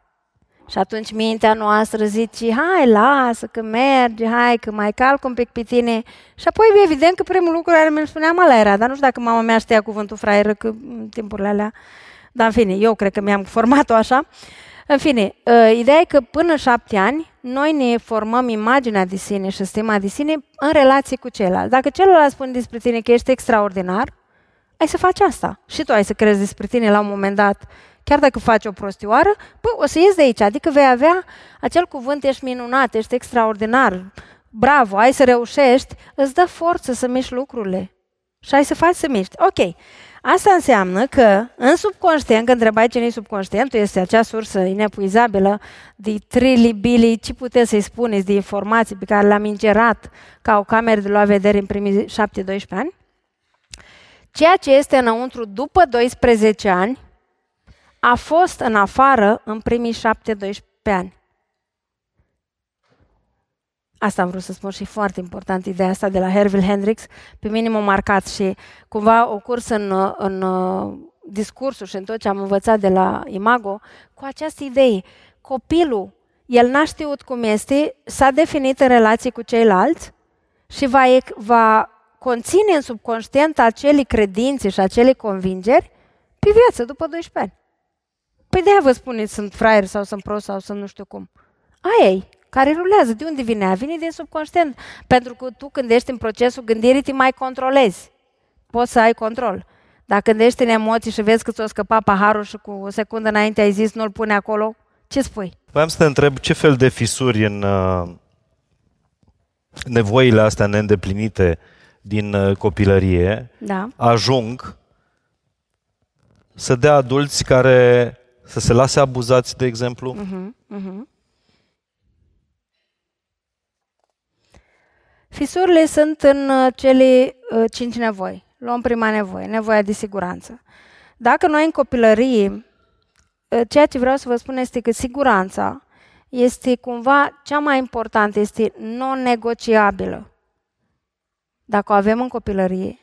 Și atunci mintea noastră zice, hai, lasă, că merge, hai, că mai calc un pic pe tine. Și apoi, evident că primul lucru care mi-l spuneam ăla era, dar nu știu dacă mama mea știa cuvântul fraieră, că în timpurile alea, dar în fine, eu cred că mi-am format-o așa. În fine, uh, ideea e că până șapte ani, noi ne formăm imaginea de sine și stima de sine în relație cu ceilalți. Dacă celălalt spune despre tine că ești extraordinar, ai să faci asta. Și tu ai să crezi despre tine la un moment dat, chiar dacă faci o prostioară, bă, o să ies de aici. Adică vei avea acel cuvânt, ești minunat, ești extraordinar, bravo, ai să reușești, îți dă forță să miști lucrurile. Și ai să faci să miști. Ok. Asta înseamnă că în subconștient, când întrebai ce e subconștientul, este acea sursă inepuizabilă de trilibili, ce puteți să-i spuneți de informații pe care le-am ingerat ca o cameră de luat vedere în primii 7-12 ani, ceea ce este înăuntru după 12 ani, a fost în afară în primii 7-12 ani. Asta am vrut să spun și foarte important ideea asta de la Herville Hendrix. Pe mine m-a marcat și cumva o curs în, în uh, discursul și în tot ce am învățat de la Imago cu această idee. Copilul, el n-a știut cum este, s-a definit în relație cu ceilalți și va, va conține în subconștient acele credințe și acele convingeri pe viață după 12 ani. Păi de-aia vă spuneți sunt fraier sau sunt prost sau sunt nu știu cum. Aia e care rulează. De unde vine? Vine din subconștient. Pentru că tu când ești în procesul gândirii, te mai controlezi. Poți să ai control. Dacă când ești în emoții și vezi că ți-o scăpa paharul și cu o secundă înainte ai zis nu-l pune acolo, ce spui? Voiam să te întreb ce fel de fisuri în uh, nevoile astea neîndeplinite din uh, copilărie Da. ajung să dea adulți care să se lase abuzați, de exemplu? Uh-huh, uh-huh. Fisurile sunt în uh, cele uh, cinci nevoi. Luăm prima nevoie, nevoia de siguranță. Dacă noi în copilărie ceea ce vreau să vă spun este că siguranța este cumva cea mai importantă, este non-negociabilă. Dacă o avem în copilărie,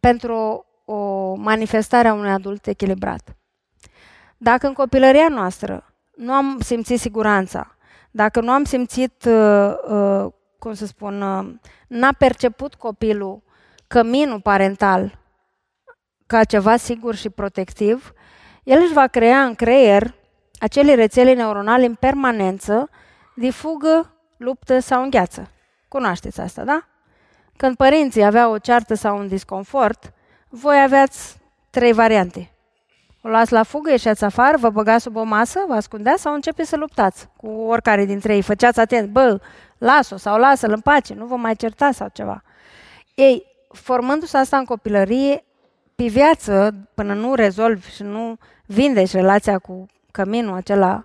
pentru o, o manifestare a unui adult echilibrat. Dacă în copilăria noastră nu am simțit siguranța, dacă nu am simțit, uh, uh, cum să spun, uh, n-a perceput copilul căminul parental ca ceva sigur și protectiv, el își va crea în creier acele rețele neuronale în permanență de fugă, luptă sau îngheață. Cunoașteți asta, da? Când părinții aveau o ceartă sau un disconfort, voi aveați trei variante. O luați la fugă, ieșeați afară, vă băgați sub o masă, vă ascundeați sau începeți să luptați cu oricare dintre ei. Făceați atent, bă, las-o sau lasă-l în pace, nu vă mai certați sau ceva. Ei, formându-se asta în copilărie, pe viață, până nu rezolvi și nu vindești relația cu căminul acela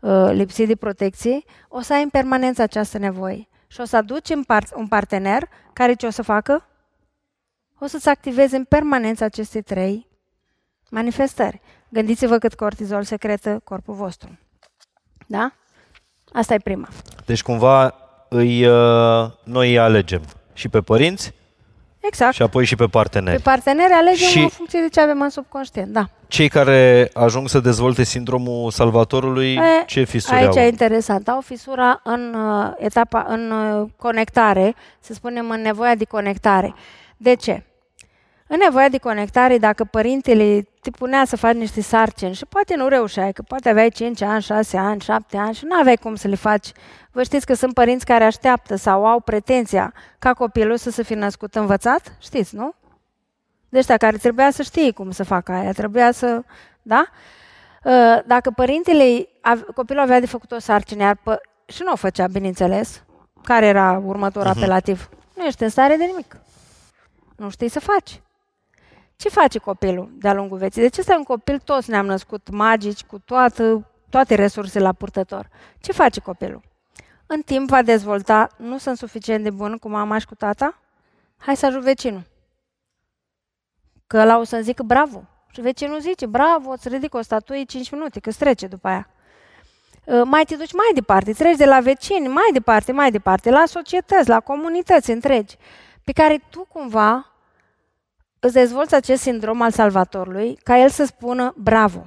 uh, lipsit de protecție, o să ai în permanență această nevoie. Și o să aduci un, par- un partener care ce o să facă? O să-ți activeze în permanență aceste trei manifestări. Gândiți-vă cât cortizol secretă corpul vostru. Da? Asta e prima. Deci cumva îi, uh, noi îi alegem și pe părinți Exact. și apoi și pe parteneri. Pe parteneri alegem Și- în funcție de ce avem în subconștient. Da. Cei care ajung să dezvolte sindromul salvatorului, E, ce fisuri Aici au? e interesant. Au fisura în uh, etapa, în uh, conectare, să spunem în nevoia de conectare. De ce? În nevoia de conectare, dacă părintele te punea să faci niște sarcini și poate nu reușeai, că poate aveai 5 ani, 6 ani, 7 ani și nu aveai cum să le faci. Vă știți că sunt părinți care așteaptă sau au pretenția ca copilul să se fi născut învățat? Știți, nu? De ăștia care trebuia să știe cum să facă aia, trebuia să... Da? Uh, Dacă părintele, ave- copilul avea de făcut o sarcină, iar pă- și nu o făcea, bineînțeles, care era următorul apelativ? Nu ești în stare de nimic. Nu știi să faci. Ce face copilul de-a lungul vieții? De ce este un copil? Toți ne-am născut magici, cu toată, toate resursele la purtător. Ce face copilul? În timp va dezvolta, nu sunt suficient de bun cu mama și cu tata? Hai să ajut vecinul. Că ăla o să-mi zică bravo. Și vecinul zice, bravo, îți ridic o statuie 5 minute, că trece după aia. Uh, Mai te duci mai departe, treci de la vecini, mai departe, mai departe, la societăți, la comunități întregi, pe care tu cumva îți dezvolți acest sindrom al salvatorului, ca el să spună bravo.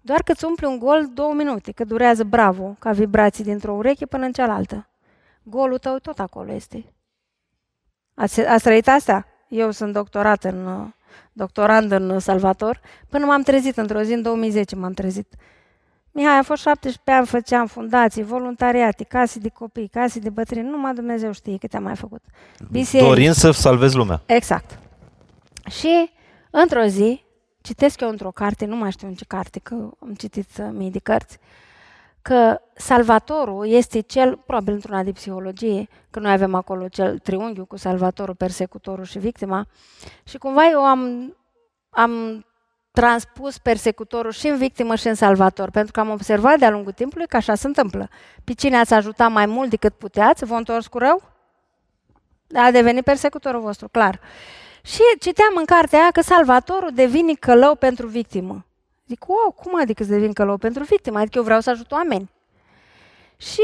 Doar că îți umpli un gol două minute, că durează bravo, ca vibrații dintr-o ureche până în cealaltă. Golul tău tot acolo este. Ați, ați trăit asta? Eu sunt doctorat în, uh, doctorand în Salvator, până m-am trezit într-o zi, în 2010 m-am trezit. Mihai, a fost 17 ani, făceam fundații, voluntariate, case de copii, case de bătrâni, numai Dumnezeu știe câte am mai făcut. Biserici. Dorind să salvezi lumea. Exact. Și într-o zi, citesc eu într-o carte, nu mai știu în ce carte, că am citit uh, mii de cărți, că salvatorul este cel, probabil într-una de psihologie, că noi avem acolo cel triunghiul cu salvatorul, persecutorul și victima, și cumva eu am, am transpus persecutorul și în victimă și în salvator, pentru că am observat de-a lungul timpului că așa se întâmplă. Pe cine ați ajutat mai mult decât puteați, vă întors cu rău? A devenit persecutorul vostru, clar. Și citeam în cartea aia că salvatorul devine călău pentru victimă. Zic, wow, cum adică să devin călău pentru victimă? Adică eu vreau să ajut oameni. Și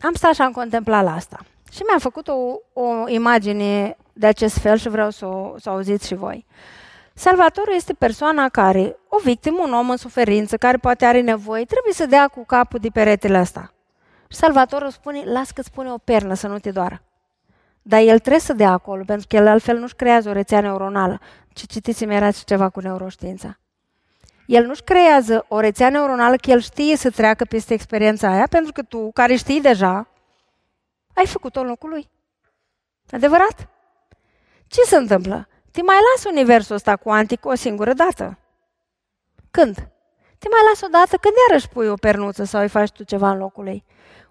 am stat și am contemplat la asta. Și mi-am făcut o, o imagine de acest fel și vreau să o, să o auziți și voi. Salvatorul este persoana care, o victimă, un om în suferință, care poate are nevoie, trebuie să dea cu capul de peretele ăsta. Și Salvatorul spune, las că spune o pernă să nu te doară. Dar el trebuie să dea acolo, pentru că el altfel nu-și creează o rețea neuronală. Ce citiți-mi era ceva cu neuroștiința. El nu-și creează o rețea neuronală că el știe să treacă peste experiența aia, pentru că tu, care știi deja, ai făcut-o în locul lui. Adevărat? Ce se întâmplă? Te mai las universul ăsta cuantic o singură dată. Când? Te mai las o dată când iarăși pui o pernuță sau îi faci tu ceva în locul ei.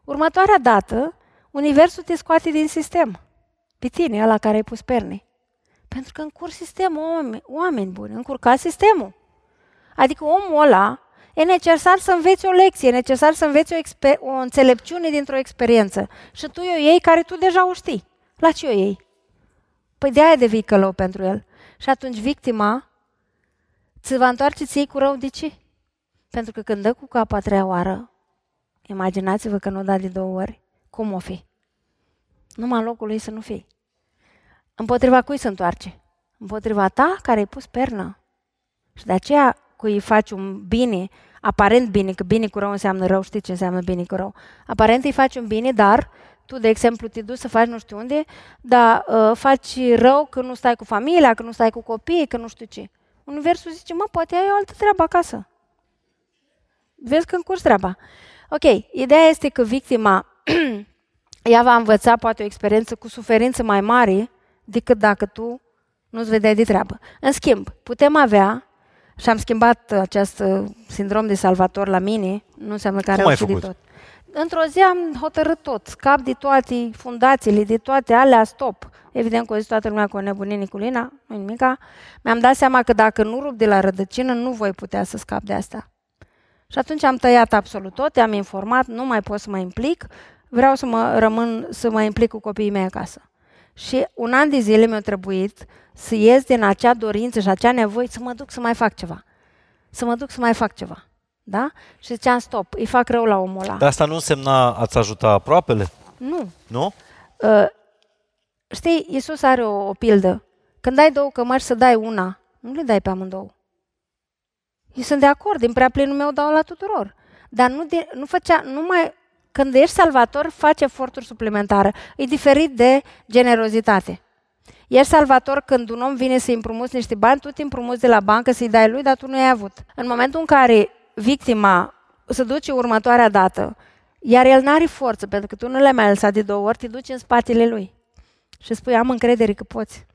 Următoarea dată, universul te scoate din sistem. Pe tine, ăla care ai pus perne. Pentru că încur sistemul, oameni, oameni buni, încurca sistemul. Adică omul ăla e necesar să înveți o lecție, e necesar să înveți o, exper- o înțelepciune dintr-o experiență. Și tu o iei care tu deja o știi. La ce o iei? Păi de aia devii călău pentru el. Și atunci victima ți va întoarce ție cu rău de ce? Pentru că când dă cu capul a treia oară, imaginați-vă că nu da de două ori, cum o fi? Numai în locul lui să nu fii. Împotriva cui se întoarce? Împotriva ta care ai pus pernă. Și de aceea cui îi faci un bine, aparent bine, că bine cu rău înseamnă rău, știi ce înseamnă bine cu rău. Aparent îi faci un bine, dar tu, de exemplu, te duci să faci nu știu unde, dar uh, faci rău că nu stai cu familia, că nu stai cu copiii, că nu știu ce. Universul zice, mă, poate ai o altă treabă acasă. Vezi că încurs treaba. Ok, ideea este că victima, ea va învăța poate o experiență cu suferință mai mare decât dacă tu nu-ți vedeai de treabă. În schimb, putem avea, și am schimbat acest uh, sindrom de salvator la mine, nu înseamnă că Cum ai făcut? tot. Într-o zi am hotărât tot, scap de toate fundațiile, de toate alea, stop. Evident că o zi toată lumea cu o nebunie Niculina, nu nimica. Mi-am dat seama că dacă nu rup de la rădăcină, nu voi putea să scap de asta. Și atunci am tăiat absolut tot, am informat, nu mai pot să mă implic, vreau să mă rămân, să mă implic cu copiii mei acasă. Și un an de zile mi-a trebuit să ies din acea dorință și acea nevoie să mă duc să mai fac ceva. Să mă duc să mai fac ceva. Da? Și ziceam, stop, îi fac rău la omul ăla. Dar asta nu însemna ați ajuta aproapele? Nu. Nu? Uh, știi, Iisus are o, o pildă. Când ai două cămăși să dai una, nu le dai pe amândouă. Eu sunt de acord, din prea plinul meu dau la tuturor. Dar nu, de, nu făcea, nu mai, când ești salvator, faci eforturi suplimentare. E diferit de generozitate. Ești salvator când un om vine să-i împrumuți niște bani, tu te împrumuți de la bancă să-i dai lui, dar tu nu ai avut. În momentul în care victima se duce următoarea dată, iar el n-are forță, pentru că tu nu le-ai mai lăsat de două ori, te duci în spatele lui. Și spui, am încredere că poți.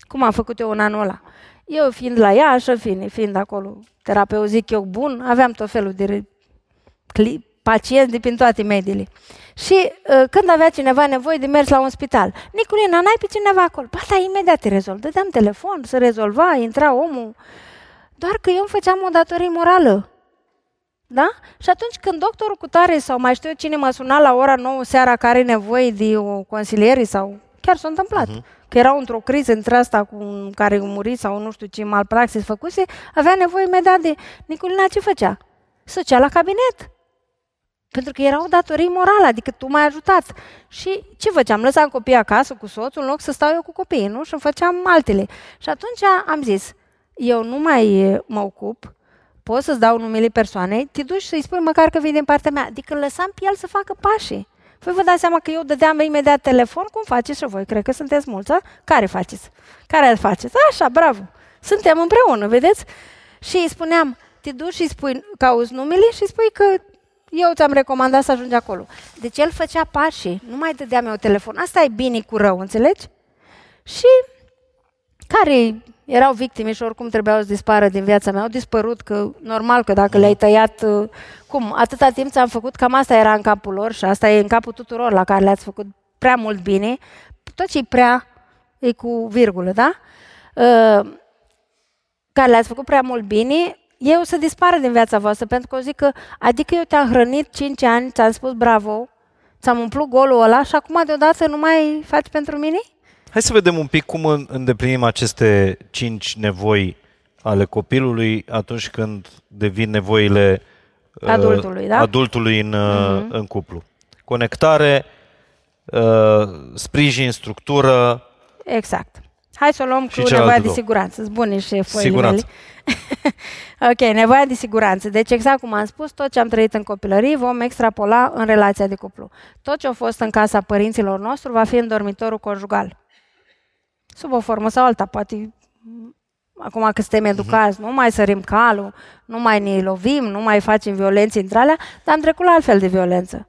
Cum am făcut eu în anul ăla? Eu fiind la ea, așa fiind, fiind acolo terapeut, zic eu, bun, aveam tot felul de cli- pacienți de prin toate mediile. Și uh, când avea cineva nevoie de mers la un spital, Niculina, n-ai pe cineva acolo? Ba, da, imediat te rezolv. Dădeam telefon, să rezolva, intra omul. Doar că eu îmi făceam o datorie morală. Da? Și atunci când doctorul cu tare sau mai știu eu cine mă suna la ora 9 seara care are nevoie de o consiliere sau chiar s-a întâmplat. Uh-huh. Că erau într-o criză între asta cu un care a murit sau nu știu ce malpraxis făcuse, avea nevoie imediat de... Niculina ce făcea? Săcea la cabinet. Pentru că era o datorie morală, adică tu m-ai ajutat. Și ce făceam? Lăsam copiii acasă cu soțul în loc să stau eu cu copiii, nu? Și îmi făceam altele. Și atunci am zis, eu nu mai mă ocup, pot să-ți dau numele persoanei, te duci să-i spui măcar că vii din partea mea. Adică lăsam pe el să facă pașii. Păi vă dați seama că eu dădeam imediat telefon, cum faceți și voi? Cred că sunteți mulți, a? Care faceți? Care faceți? Așa, bravo! Suntem împreună, vedeți? Și îi spuneam, te duci și spui, cauzi numele și spui că eu ți-am recomandat să ajungi acolo. Deci el făcea pașii, nu mai dădeam eu telefon. Asta e bine cu rău, înțelegi? Și care erau victime și oricum trebuiau să dispară din viața mea, au dispărut, că normal că dacă le-ai tăiat, uh, cum, atâta timp ți-am făcut, cam asta era în capul lor și asta e în capul tuturor la care le-ați făcut prea mult bine, tot ce e prea e cu virgulă, da? Uh, care le-ați făcut prea mult bine, ei o să dispară din viața voastră, pentru că o zic că, adică eu te-am hrănit 5 ani, ți-am spus bravo, ți-am umplut golul ăla și acum deodată nu mai faci pentru mine? Hai să vedem un pic cum îndeplinim aceste cinci nevoi ale copilului atunci când devin nevoile adultului, uh, da? adultului în, uh-huh. în cuplu. Conectare, uh, sprijin, structură. Exact. Hai să o luăm cu nevoia de siguranță. Bune și Siguranță. ok, nevoia de siguranță. Deci exact cum am spus, tot ce am trăit în copilărie vom extrapola în relația de cuplu. Tot ce a fost în casa părinților nostru va fi în dormitorul conjugal sub o formă sau alta, poate acum că suntem educați, uh-huh. nu mai sărim calul, nu mai ne lovim, nu mai facem violențe între alea, dar am trecut la altfel de violență.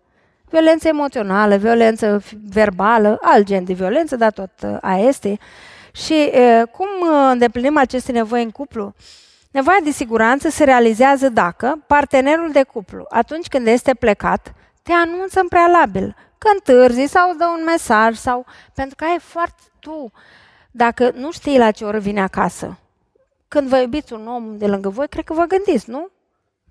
Violență emoțională, violență verbală, alt gen de violență, dar tot uh, a este. Și uh, cum uh, îndeplinim aceste nevoi în cuplu? Nevoia de siguranță se realizează dacă partenerul de cuplu, atunci când este plecat, te anunță în prealabil, că întârzi sau îți dă un mesaj sau pentru că ai foarte tu dacă nu știi la ce oră vine acasă, când vă iubiți un om de lângă voi, cred că vă gândiți, nu?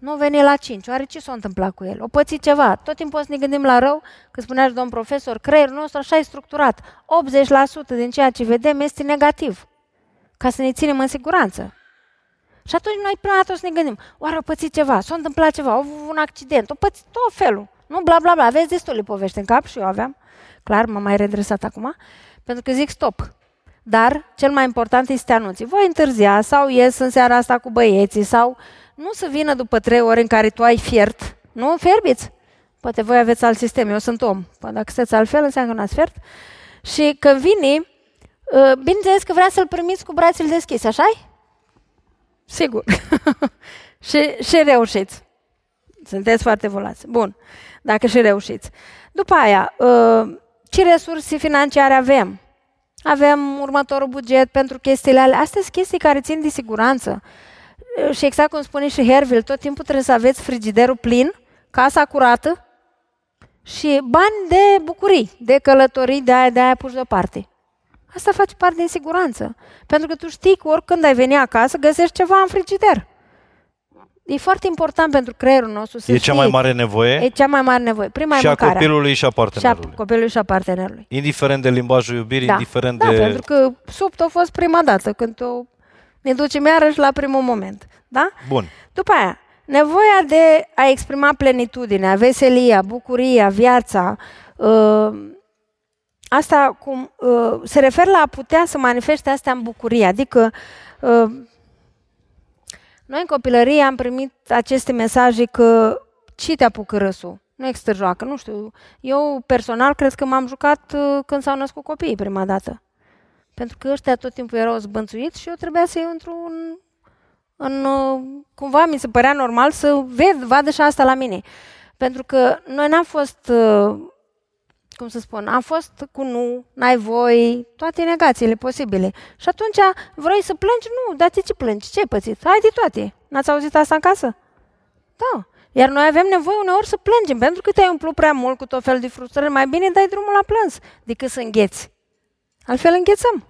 Nu veni la 5, oare ce s-a întâmplat cu el? O pățit ceva. Tot timpul să ne gândim la rău, că spunea și domn profesor, creierul nostru așa e structurat. 80% din ceea ce vedem este negativ, ca să ne ținem în siguranță. Și atunci noi prima dată o să ne gândim, oare a pățit ceva, s-a întâmplat ceva, a avut un accident, a pățit tot felul. Nu, bla, bla, bla, aveți destule povești în cap și eu aveam. Clar, m-am mai redresat acum, pentru că zic stop. Dar cel mai important este să te anunți. Voi întârzia sau ies în seara asta cu băieții sau nu să vină după trei ore în care tu ai fiert. Nu fierbiți. Poate voi aveți alt sistem, eu sunt om. Poate dacă sunteți altfel, înseamnă că nu ați fiert. Și când vine, uh, bineînțeles că vrea să-l primiți cu brațele deschise, așa -i? Sigur. și, și reușiți. Sunteți foarte volați. Bun. Dacă și reușiți. După aia, uh, ce resurse financiare avem? Avem următorul buget pentru chestiile alea. Astea sunt chestii care țin de siguranță. Uh, și exact cum spune și Herville, tot timpul trebuie să aveți frigiderul plin, casa curată și bani de bucurii, de călătorii, de aia, de aia puși deoparte. Asta face parte din siguranță. Pentru că tu știi că oricând ai veni acasă, găsești ceva în frigider. E foarte important pentru creierul nostru să E știi. cea mai mare nevoie E cea mai mare nevoie. Prima și e a mâncarea. copilului și a și a partenerului. copilului și a partenerului. Indiferent de limbajul iubirii, Da. indiferent da, de... pentru că supt a fost prima dată, când o ne ducem iarăși la primul moment. Da? Bun. După aia, nevoia de a exprima plenitudinea, veselia, bucuria, viața, uh, asta cum, uh, se referă la a putea să manifeste astea în bucurie. Adică, uh, noi în copilărie am primit aceste mesaje că ce te apucă râsul? Nu există joacă, nu știu. Eu personal cred că m-am jucat uh, când s-au născut copiii prima dată. Pentru că ăștia tot timpul erau zbânțuiți și eu trebuia să intru în, în uh, cumva mi se părea normal să ved, vadă și asta la mine. Pentru că noi n-am fost, uh, cum să spun, am fost cu nu, n-ai voi, toate negațiile posibile. Și atunci vrei să plângi? Nu, dar de ce plângi? Ce ai pățit? Hai de toate. N-ați auzit asta în casă? Da. Iar noi avem nevoie uneori să plângem, pentru că te-ai umplut prea mult cu tot felul de frustrări, mai bine dai drumul la plâns decât să îngheți. Altfel înghețăm.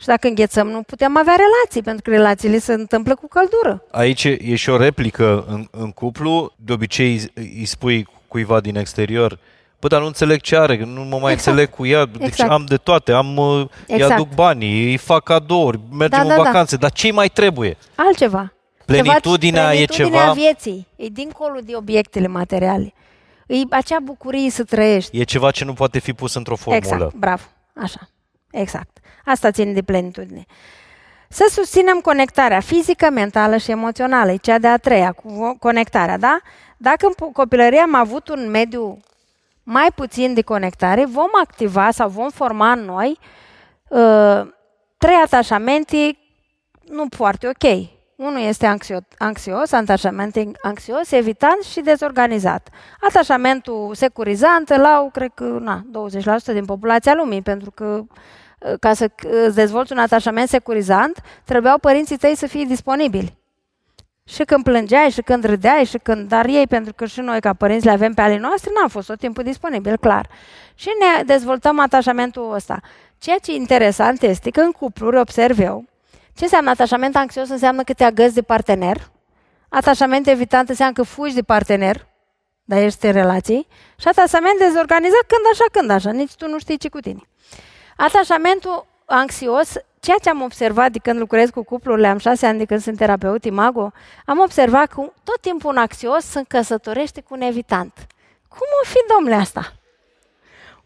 Și dacă înghețăm, nu putem avea relații, pentru că relațiile se întâmplă cu căldură. Aici e și o replică în, în cuplu. De obicei îi- îi spui cuiva din exterior, Bă, dar nu înțeleg ce are, nu mă mai Exact. înțeleg cu ea. Deci Exact. am de toate, am, uh, îi Exact. aduc banii, îi fac cadouri, mergem Da, da, în da. vacanțe, dar ce mai trebuie? Altceva. Plenitudinea ceva, e plenitudinea ceva- vieții. E dincolo de obiectele materiale. E acea bucurie să trăiești. E ceva ce nu poate fi pus într-o formulă. Exact, bravo. Așa. Exact. Asta ține de plenitudine. Să susținem conectarea fizică, mentală și emoțională. E cea de-a treia, cu conectarea, da? Dacă în pu- copilărie am avut un mediu mai puțin de conectare, vom activa sau vom forma în noi uh, trei atașamente nu foarte ok. Unul este anxio- anxios, atașament anxios, evitant și dezorganizat. Atașamentul securizant îl au, cred că, na, 20% din populația lumii, pentru că uh, ca să uh, îți dezvolți un atașament securizant, trebuiau părinții tăi să fie disponibili. Și când plângeai, și când râdeai, și când... Dar ei, pentru că și noi, ca părinți, le avem pe ale noastre, n-am fost tot timpul disponibil, clar. Și ne dezvoltăm atașamentul ăsta. Ceea ce e interesant este că în cupluri, observ eu, ce înseamnă atașament anxios? Înseamnă că te agăzi de partener. Atașament evitant înseamnă că fugi de partener, dar ești în relații. Și atașament dezorganizat când așa, când așa. Nici tu nu știi ce cu tine. Atașamentul anxios, ceea ce am observat de când lucrez cu cuplurile, am șase ani de când sunt terapeut imago, am observat că tot timpul un anxios se încăsătorește cu un evitant. Cum o fi, domnule, asta?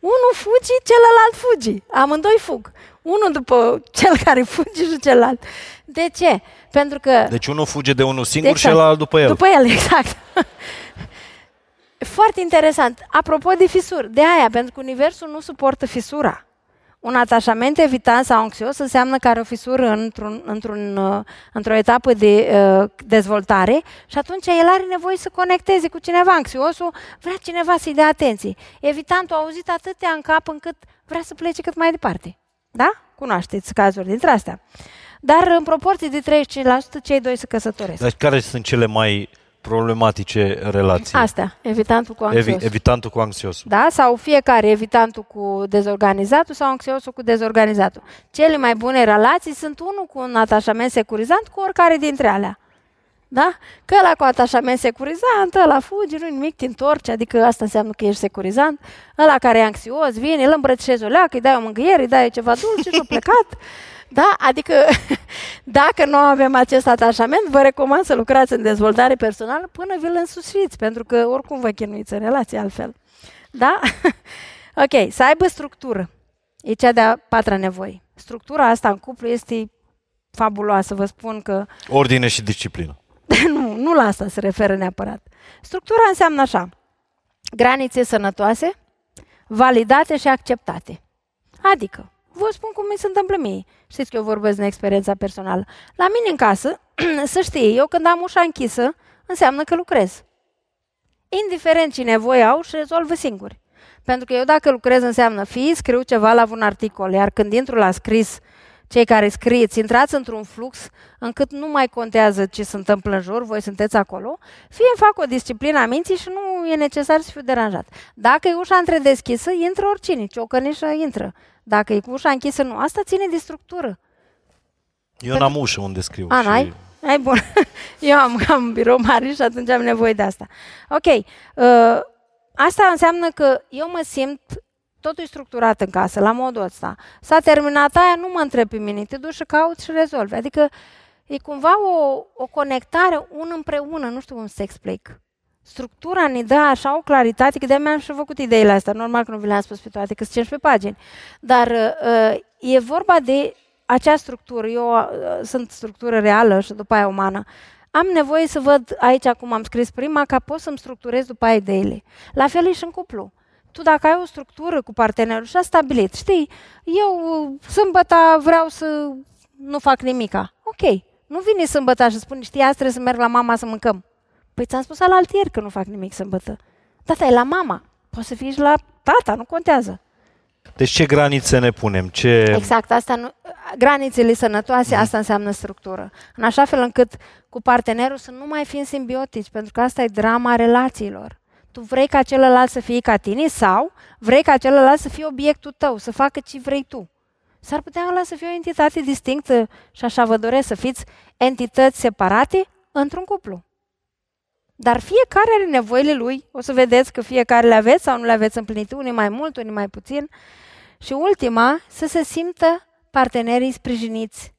Unul fugi, celălalt fugi. Amândoi fug. Unul după cel care fuge și celălalt. De ce? Pentru că... Deci unul fuge de unul singur Exact. și celălalt după el. După el, exact. Foarte interesant. Apropo de fisuri, de aia, pentru că Universul nu suportă fisura. Un atașament evitant sau anxios înseamnă că are o fisură într-un, într-un, uh, într-o etapă de uh, dezvoltare și atunci el are nevoie să conecteze cu cineva. Anxiosul vrea cineva să-i dea atenție. Evitantul a auzit atâtea în cap încât vrea să plece cât mai departe. Da? Cunoașteți cazuri dintre astea. Dar în proporție de 35% cei doi se căsătoresc. Dar care sunt cele mai problematice relații? Astea, evitantul cu anxios. Evi- evitantul cu anxiosul. Da? Sau fiecare evitantul cu dezorganizatul sau anxiosul cu dezorganizatul. Cele mai bune relații sunt unul cu un atașament securizant cu oricare dintre alea. Da? Că ăla cu atașament securizant, ăla fugi, nu nimic, te întorci, adică asta înseamnă că ești securizant. Ăla care e anxios, vine, îl îmbrățișezi o leacă, îi dai o mângâiere, îi dai ceva dulce și-a plecat. Da? Adică dacă nu avem acest atașament, vă recomand să lucrați în dezvoltare personală până vi-l însușiți, pentru că oricum vă chinuiți în relație altfel. Da? ok, să aibă structură. E cea de-a patra nevoie. Structura asta în cuplu este fabuloasă, vă spun că... Ordine și disciplină. nu, nu la asta se referă neapărat. Structura înseamnă așa. Granițe sănătoase, validate și acceptate. Adică, vă spun cum mi se întâmplă mie. Știți că eu vorbesc din experiența personală. La mine în casă, să știe, eu când am ușa închisă, înseamnă că lucrez. Indiferent ce nevoie au, și rezolvă singuri. Pentru că eu dacă lucrez înseamnă fi, scriu ceva la un articol, iar când intru la scris, cei care scrieți, intrați într-un flux încât nu mai contează ce se întâmplă în jur, voi sunteți acolo, fie îmi fac o disciplină a minții și nu e necesar să fiu deranjat. Dacă e ușa întredeschisă, intră oricine, ciocănișă intră. Dacă e cu ușa închisă, nu. Asta ține de structură. Eu n-am ușă unde scriu. A, și... n-ai? Ai bun. Eu am, am un birou mare și atunci am nevoie de asta. Ok. Uh, asta înseamnă că eu mă simt totul e structurat în casă, la modul ăsta. S-a terminat aia, nu mă întreb pe mine, te duci și cauți și rezolvi. Adică e cumva o, o conectare un împreună, nu știu cum să explic. Structura ne dă așa o claritate, că de-aia mi-am și făcut ideile astea. Normal că nu vi le-am spus pe toate, că sunt 15 pagini. Dar uh, e vorba de acea structură. Eu uh, sunt structură reală și după aia umană. Am nevoie să văd aici cum am scris prima, ca pot să-mi structurez după aia ideile. La fel e și în cuplu tu dacă ai o structură cu partenerul și a stabilit, știi, eu sâmbătă vreau să nu fac nimica. Ok, nu vine sâmbătă și spune, știi, azi trebuie să merg la mama să mâncăm. Păi ți-am spus al altier că nu fac nimic sâmbătă. Tata e la mama, poți să fii și la tata, nu contează. Deci ce granițe ne punem? Ce... Exact, asta nu, granițele sănătoase, asta înseamnă structură. În așa fel încât cu partenerul să nu mai fim simbiotici, pentru că asta e drama relațiilor. Tu vrei ca celălalt să fie ca tine sau vrei ca celălalt să fie obiectul tău, să facă ce vrei tu. S-ar putea ăla să fie o entitate distinctă și așa vă doresc să fiți entități separate într-un cuplu. Dar fiecare are nevoile lui, o să vedeți că fiecare le aveți sau nu le aveți împlinite, unii mai mult, unii mai puțin. Și ultima, să se simtă partenerii sprijiniți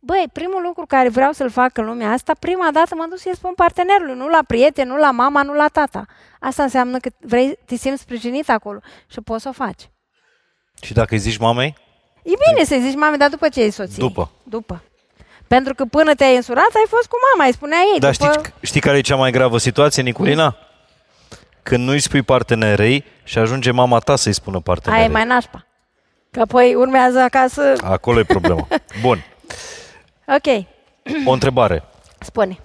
Băi, primul lucru care vreau să-l fac în lumea asta, prima dată mă duc să-i spun partenerului, nu la prieten, nu la mama, nu la tata. Asta înseamnă că vrei, te simți sprijinit acolo și poți să o faci. Și dacă îi zici mamei? E bine să-i zici mamei, dar după ce e soție. După. După. Pentru că până te-ai însurat, ai fost cu mama, îi spunea ei. Dar după... știi, știi care e cea mai gravă situație, Niculina? Când nu îi spui partenerei și ajunge mama ta să-i spună partenerei. Aia e mai nașpa. Că apoi urmează acasă... Acolo e problema. Bun. Ok. O întrebare. Spune.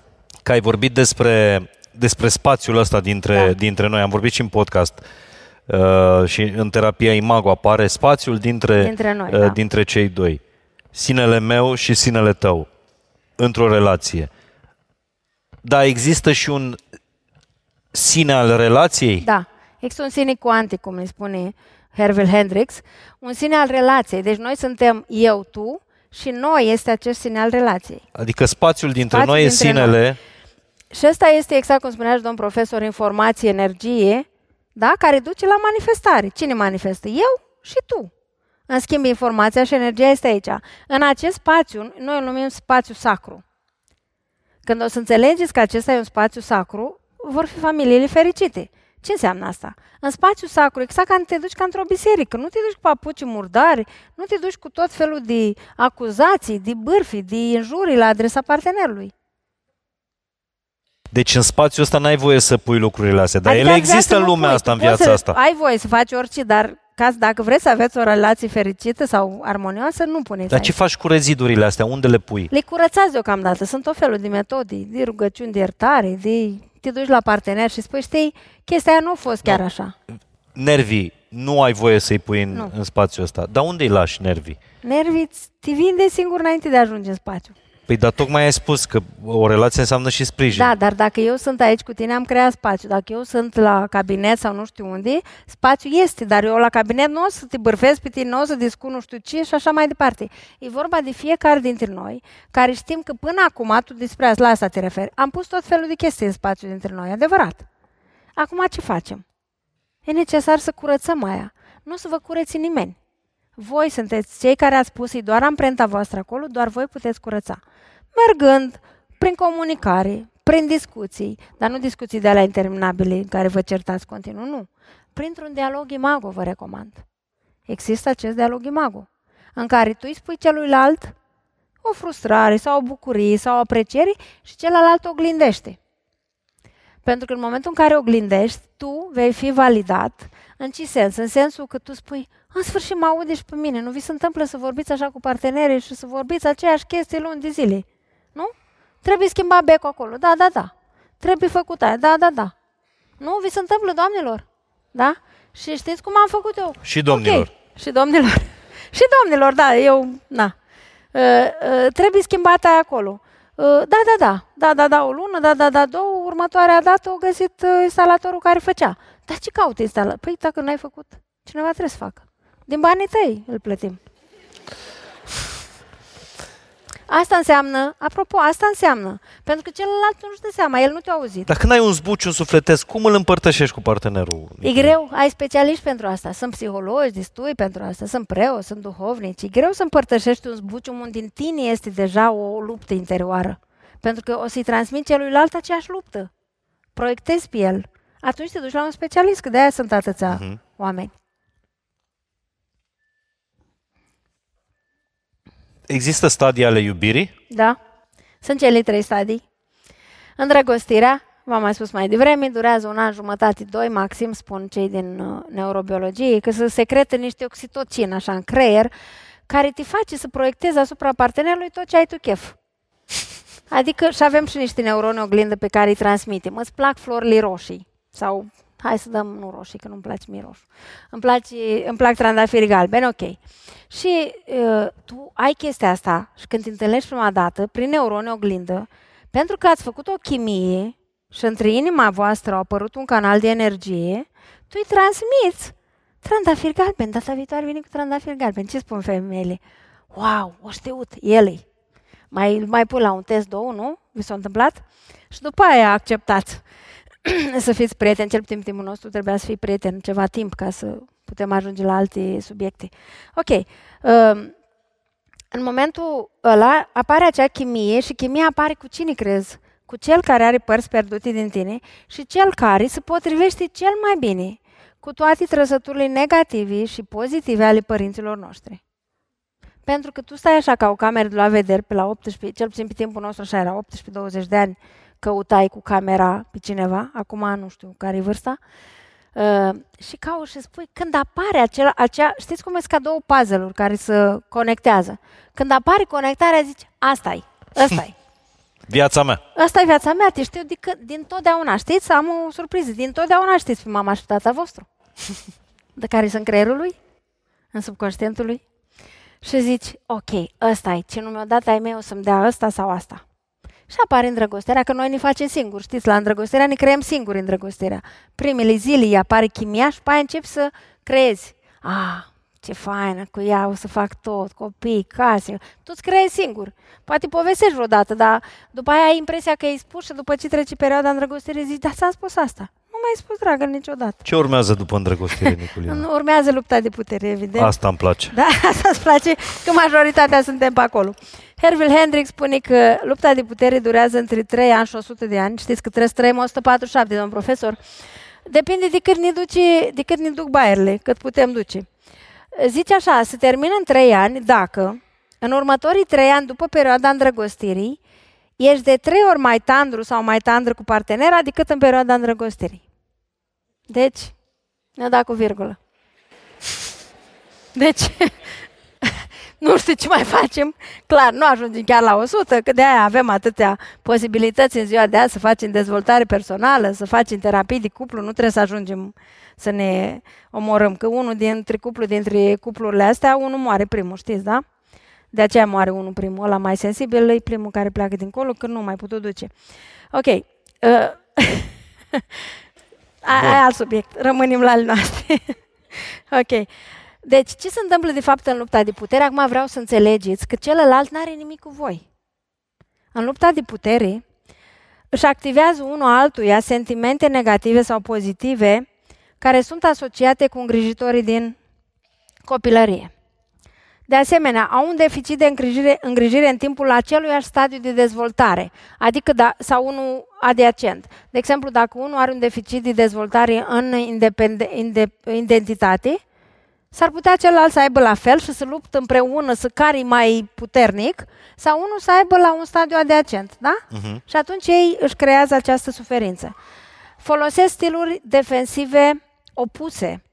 Că ai vorbit despre, despre spațiul ăsta dintre, da. dintre noi. Am vorbit și în podcast uh, și în terapia Imago apare spațiul dintre, dintre, noi, uh, da. dintre cei doi. Sinele meu și sinele tău într-o relație. Dar există și un sine al relației? Da. Există un sine cuantic, cum îi spune Hervel Hendrix, un sine al relației. Deci noi suntem eu, tu, și noi este acest sine al relației. Adică spațiul dintre Spațiul noi dintre e sinele. Noi. Și ăsta este exact cum spunea și domn profesor, informație, energie, da? care duce la manifestare. Cine manifestă? Eu și tu. În schimb, informația și energia este aici. În acest spațiu, noi îl numim spațiu sacru. Când o să înțelegeți că acesta e un spațiu sacru, vor fi familiile fericite. Ce înseamnă asta? În spațiu sacru, exact ca te duci ca într-o biserică, nu te duci cu papuci murdari, nu te duci cu tot felul de acuzații, de bârfi, de injurii la adresa partenerului. Deci în spațiul ăsta n-ai voie să pui lucrurile astea, dar Adică ele în există în viață nu lumea pui, asta, în tu poți viața să asta. Ai voie să faci orice, dar ca, dacă vreți să aveți o relație fericită sau armonioasă, nu puneți Dar aici. ce faci cu rezidurile astea? Unde le pui? Le curățați deocamdată. Sunt tot felul de metode, de rugăciuni de iertare, de te duci la partener și spui, știi, chestia aia nu a fost chiar Nu. așa. Nervii nu ai voie să-i pui în, Nu. în spațiul ăsta. Dar unde îi lași nervii? Nervii ți- te vinde singur înainte de a ajunge în spațiu. Păi dar tocmai ai spus că o relație înseamnă și sprijin. Da, dar dacă eu sunt aici cu tine, am creat spațiu. Dacă eu sunt la cabinet sau nu știu unde, spațiu este, dar eu la cabinet nu o să te bârfesc pe tine, nu o să discut nu știu ce și așa mai departe. E vorba de fiecare dintre noi care știm că până acum, tu despre asta, la asta te referi, am pus tot felul de chestii în spațiu dintre noi, adevărat. Acum ce facem? E necesar să curățăm aia. Nu o să vă cureți nimeni. Voi sunteți cei care ați pus doar amprenta voastră acolo, doar voi puteți curăța. Mergând prin comunicare, prin discuții, dar nu discuții de la interminabile în care vă certați continuu, nu. Printr-un dialog imago vă recomand. Există acest dialog imago, în care tu îi spui celuilalt o frustrare sau o bucurie sau o apreciere și celălalt oglindește. Pentru că în momentul în care oglindești, tu vei fi validat în ce sens? În sensul că tu spui, în sfârșit mă aude și pe mine, nu vi se întâmplă să vorbiți așa cu partenerii și să vorbiți aceeași chestie luni de zile. Nu? Trebuie schimbat becul acolo. Da, da, da. Trebuie făcut aia. Da, da, da. Nu? Vi se întâmplă, doamnelor? Da? Și știți cum am făcut eu? Și domnilor. Okay. Și domnilor. și domnilor, da, eu, na. Uh, uh, trebuie schimbat aia acolo. Uh, da, da, da, da, da, da, o lună, da, da, da, două, următoarea dată o găsit uh, instalatorul care făcea. Dar ce caută instalatorul? Păi dacă n-ai făcut, cineva trebuie să facă. Din banii tăi îl plătim. Asta înseamnă, apropo, asta înseamnă, pentru că celălalt nu-și dă seama, el nu te-a auzit. Dacă n-ai un zbuciu sufletesc, cum îl împărtășești cu partenerul? E greu, ai specialiști pentru asta, sunt psihologi destui pentru asta, sunt preoți, sunt duhovnici. E greu să împărtășești un zbuciu unde din tine este deja o luptă interioară. Pentru că o să-i transmit celuilalt aceeași luptă. Proiectezi pe el. Atunci te duci la un specialist, că de-aia sunt atâția uh-huh. oameni. Există stadii ale iubirii? Da. Sunt cele trei stadii. Îndrăgostirea, v-am mai spus mai devreme, durează un an, jumătate, doi maxim, spun cei din uh, neurobiologie, că se secretă niște oxitocin așa în creier, care te face să proiectezi asupra partenerului tot ce ai tu chef. Adică și avem și niște neuroni oglindă pe care îi transmitem. Îți plac florile roșii sau hai să dăm nu roșii, că nu-mi place mie roșu. Îmi, place, îmi plac trandafiri galbeni, ok. Și uh, tu ai chestia asta și când te întâlnești prima dată, prin neuroni oglindă, pentru că ați făcut o chimie și între inima voastră a apărut un canal de energie, tu îi transmiți trandafiri galbeni. Data viitoare vine cu trandafiri galbeni. Ce spun femeile? Wow, o știut, ele Mai, mai pun la un test două, nu? Vi s-a întâmplat? Și după aia acceptați să fiți prieteni, cel puțin timpul nostru trebuia să fii prieten ceva timp ca să putem ajunge la alte subiecte. Ok. Uh, în momentul ăla apare acea chimie și chimia apare cu cine crezi? Cu cel care are părți pierdute din tine și cel care se potrivește cel mai bine cu toate trăsăturile negative și pozitive ale părinților noștri. Pentru că tu stai așa ca o cameră de la vedere pe la 18, cel puțin pe timpul nostru așa era, 18-20 de ani, căutai cu camera pe cineva, acum nu știu care e vârsta, uh, și cauți și spui, când apare acela, acea, știți cum sunt ca două puzzle-uri care se conectează. Când apare conectarea, zici, asta e, asta e. Viața mea. Asta e viața mea, te știu din, din totdeauna. Știți, am o surpriză, din totdeauna știți pe mama și tata vostru. De care sunt creierul lui, în subconștientul lui. Și zici, ok, ăsta e, ce nu mi-a dat ai mei o să-mi dea ăsta sau asta. Și apare îndrăgostirea, că noi ne facem singuri, știți, la îndrăgostirea ne creăm singuri îndrăgostirea. Primele zile apare chimia și pe aia începi să creezi. Ah, ce faină, cu ea o să fac tot, copii, case. Tu îți creezi singur. Poate povestești vreodată, dar după aia ai impresia că ai spus și după ce trece perioada îndrăgostirii zici, da, ți-am spus asta. Nu mai ai spus, dragă, niciodată. Ce urmează după îndrăgostire, Niculiana? urmează lupta de putere, evident. Asta îmi place. Da, asta îți place, că majoritatea suntem pe acolo. Hervil Hendrix spune că lupta de putere durează între 3 ani și 100 de ani. Știți că trebuie să trăim 147, domn profesor. Depinde de cât ne, duce, de cât ne duc baierele, cât putem duce. Zice așa, se termină în 3 ani dacă în următorii 3 ani după perioada îndrăgostirii ești de 3 ori mai tandru sau mai tandru cu partenera decât în perioada îndrăgostirii. Deci, ne-a dat cu virgulă. Deci, nu știu ce mai facem. Clar, nu ajungem chiar la 100, că de aia avem atâtea posibilități în ziua de azi să facem dezvoltare personală, să facem terapii de cuplu, nu trebuie să ajungem să ne omorâm, că unul dintre cuplu, dintre cuplurile astea, unul moare primul, știți, da? De aceea moare unul primul, ăla mai sensibil, e primul care pleacă dincolo, că nu mai putut duce. Ok. Uh, Aia e alt subiect. Rămânem la ale noastre. ok. Deci, ce se întâmplă de fapt în lupta de putere? Acum vreau să înțelegeți că celălalt nu are nimic cu voi. În lupta de putere își activează unul altuia sentimente negative sau pozitive care sunt asociate cu îngrijitorii din copilărie. De asemenea, au un deficit de îngrijire, îngrijire în timpul aceluiași stadiu de dezvoltare, adică da, sau unul adiacent. De exemplu, dacă unul are un deficit de dezvoltare în independe, inde, identitate, s-ar putea celălalt să aibă la fel și să luptă împreună, să cari mai puternic, sau unul să aibă la un stadiu adiacent, da? Mhm. Și atunci ei își creează această suferință. Folosesc stiluri defensive opuse,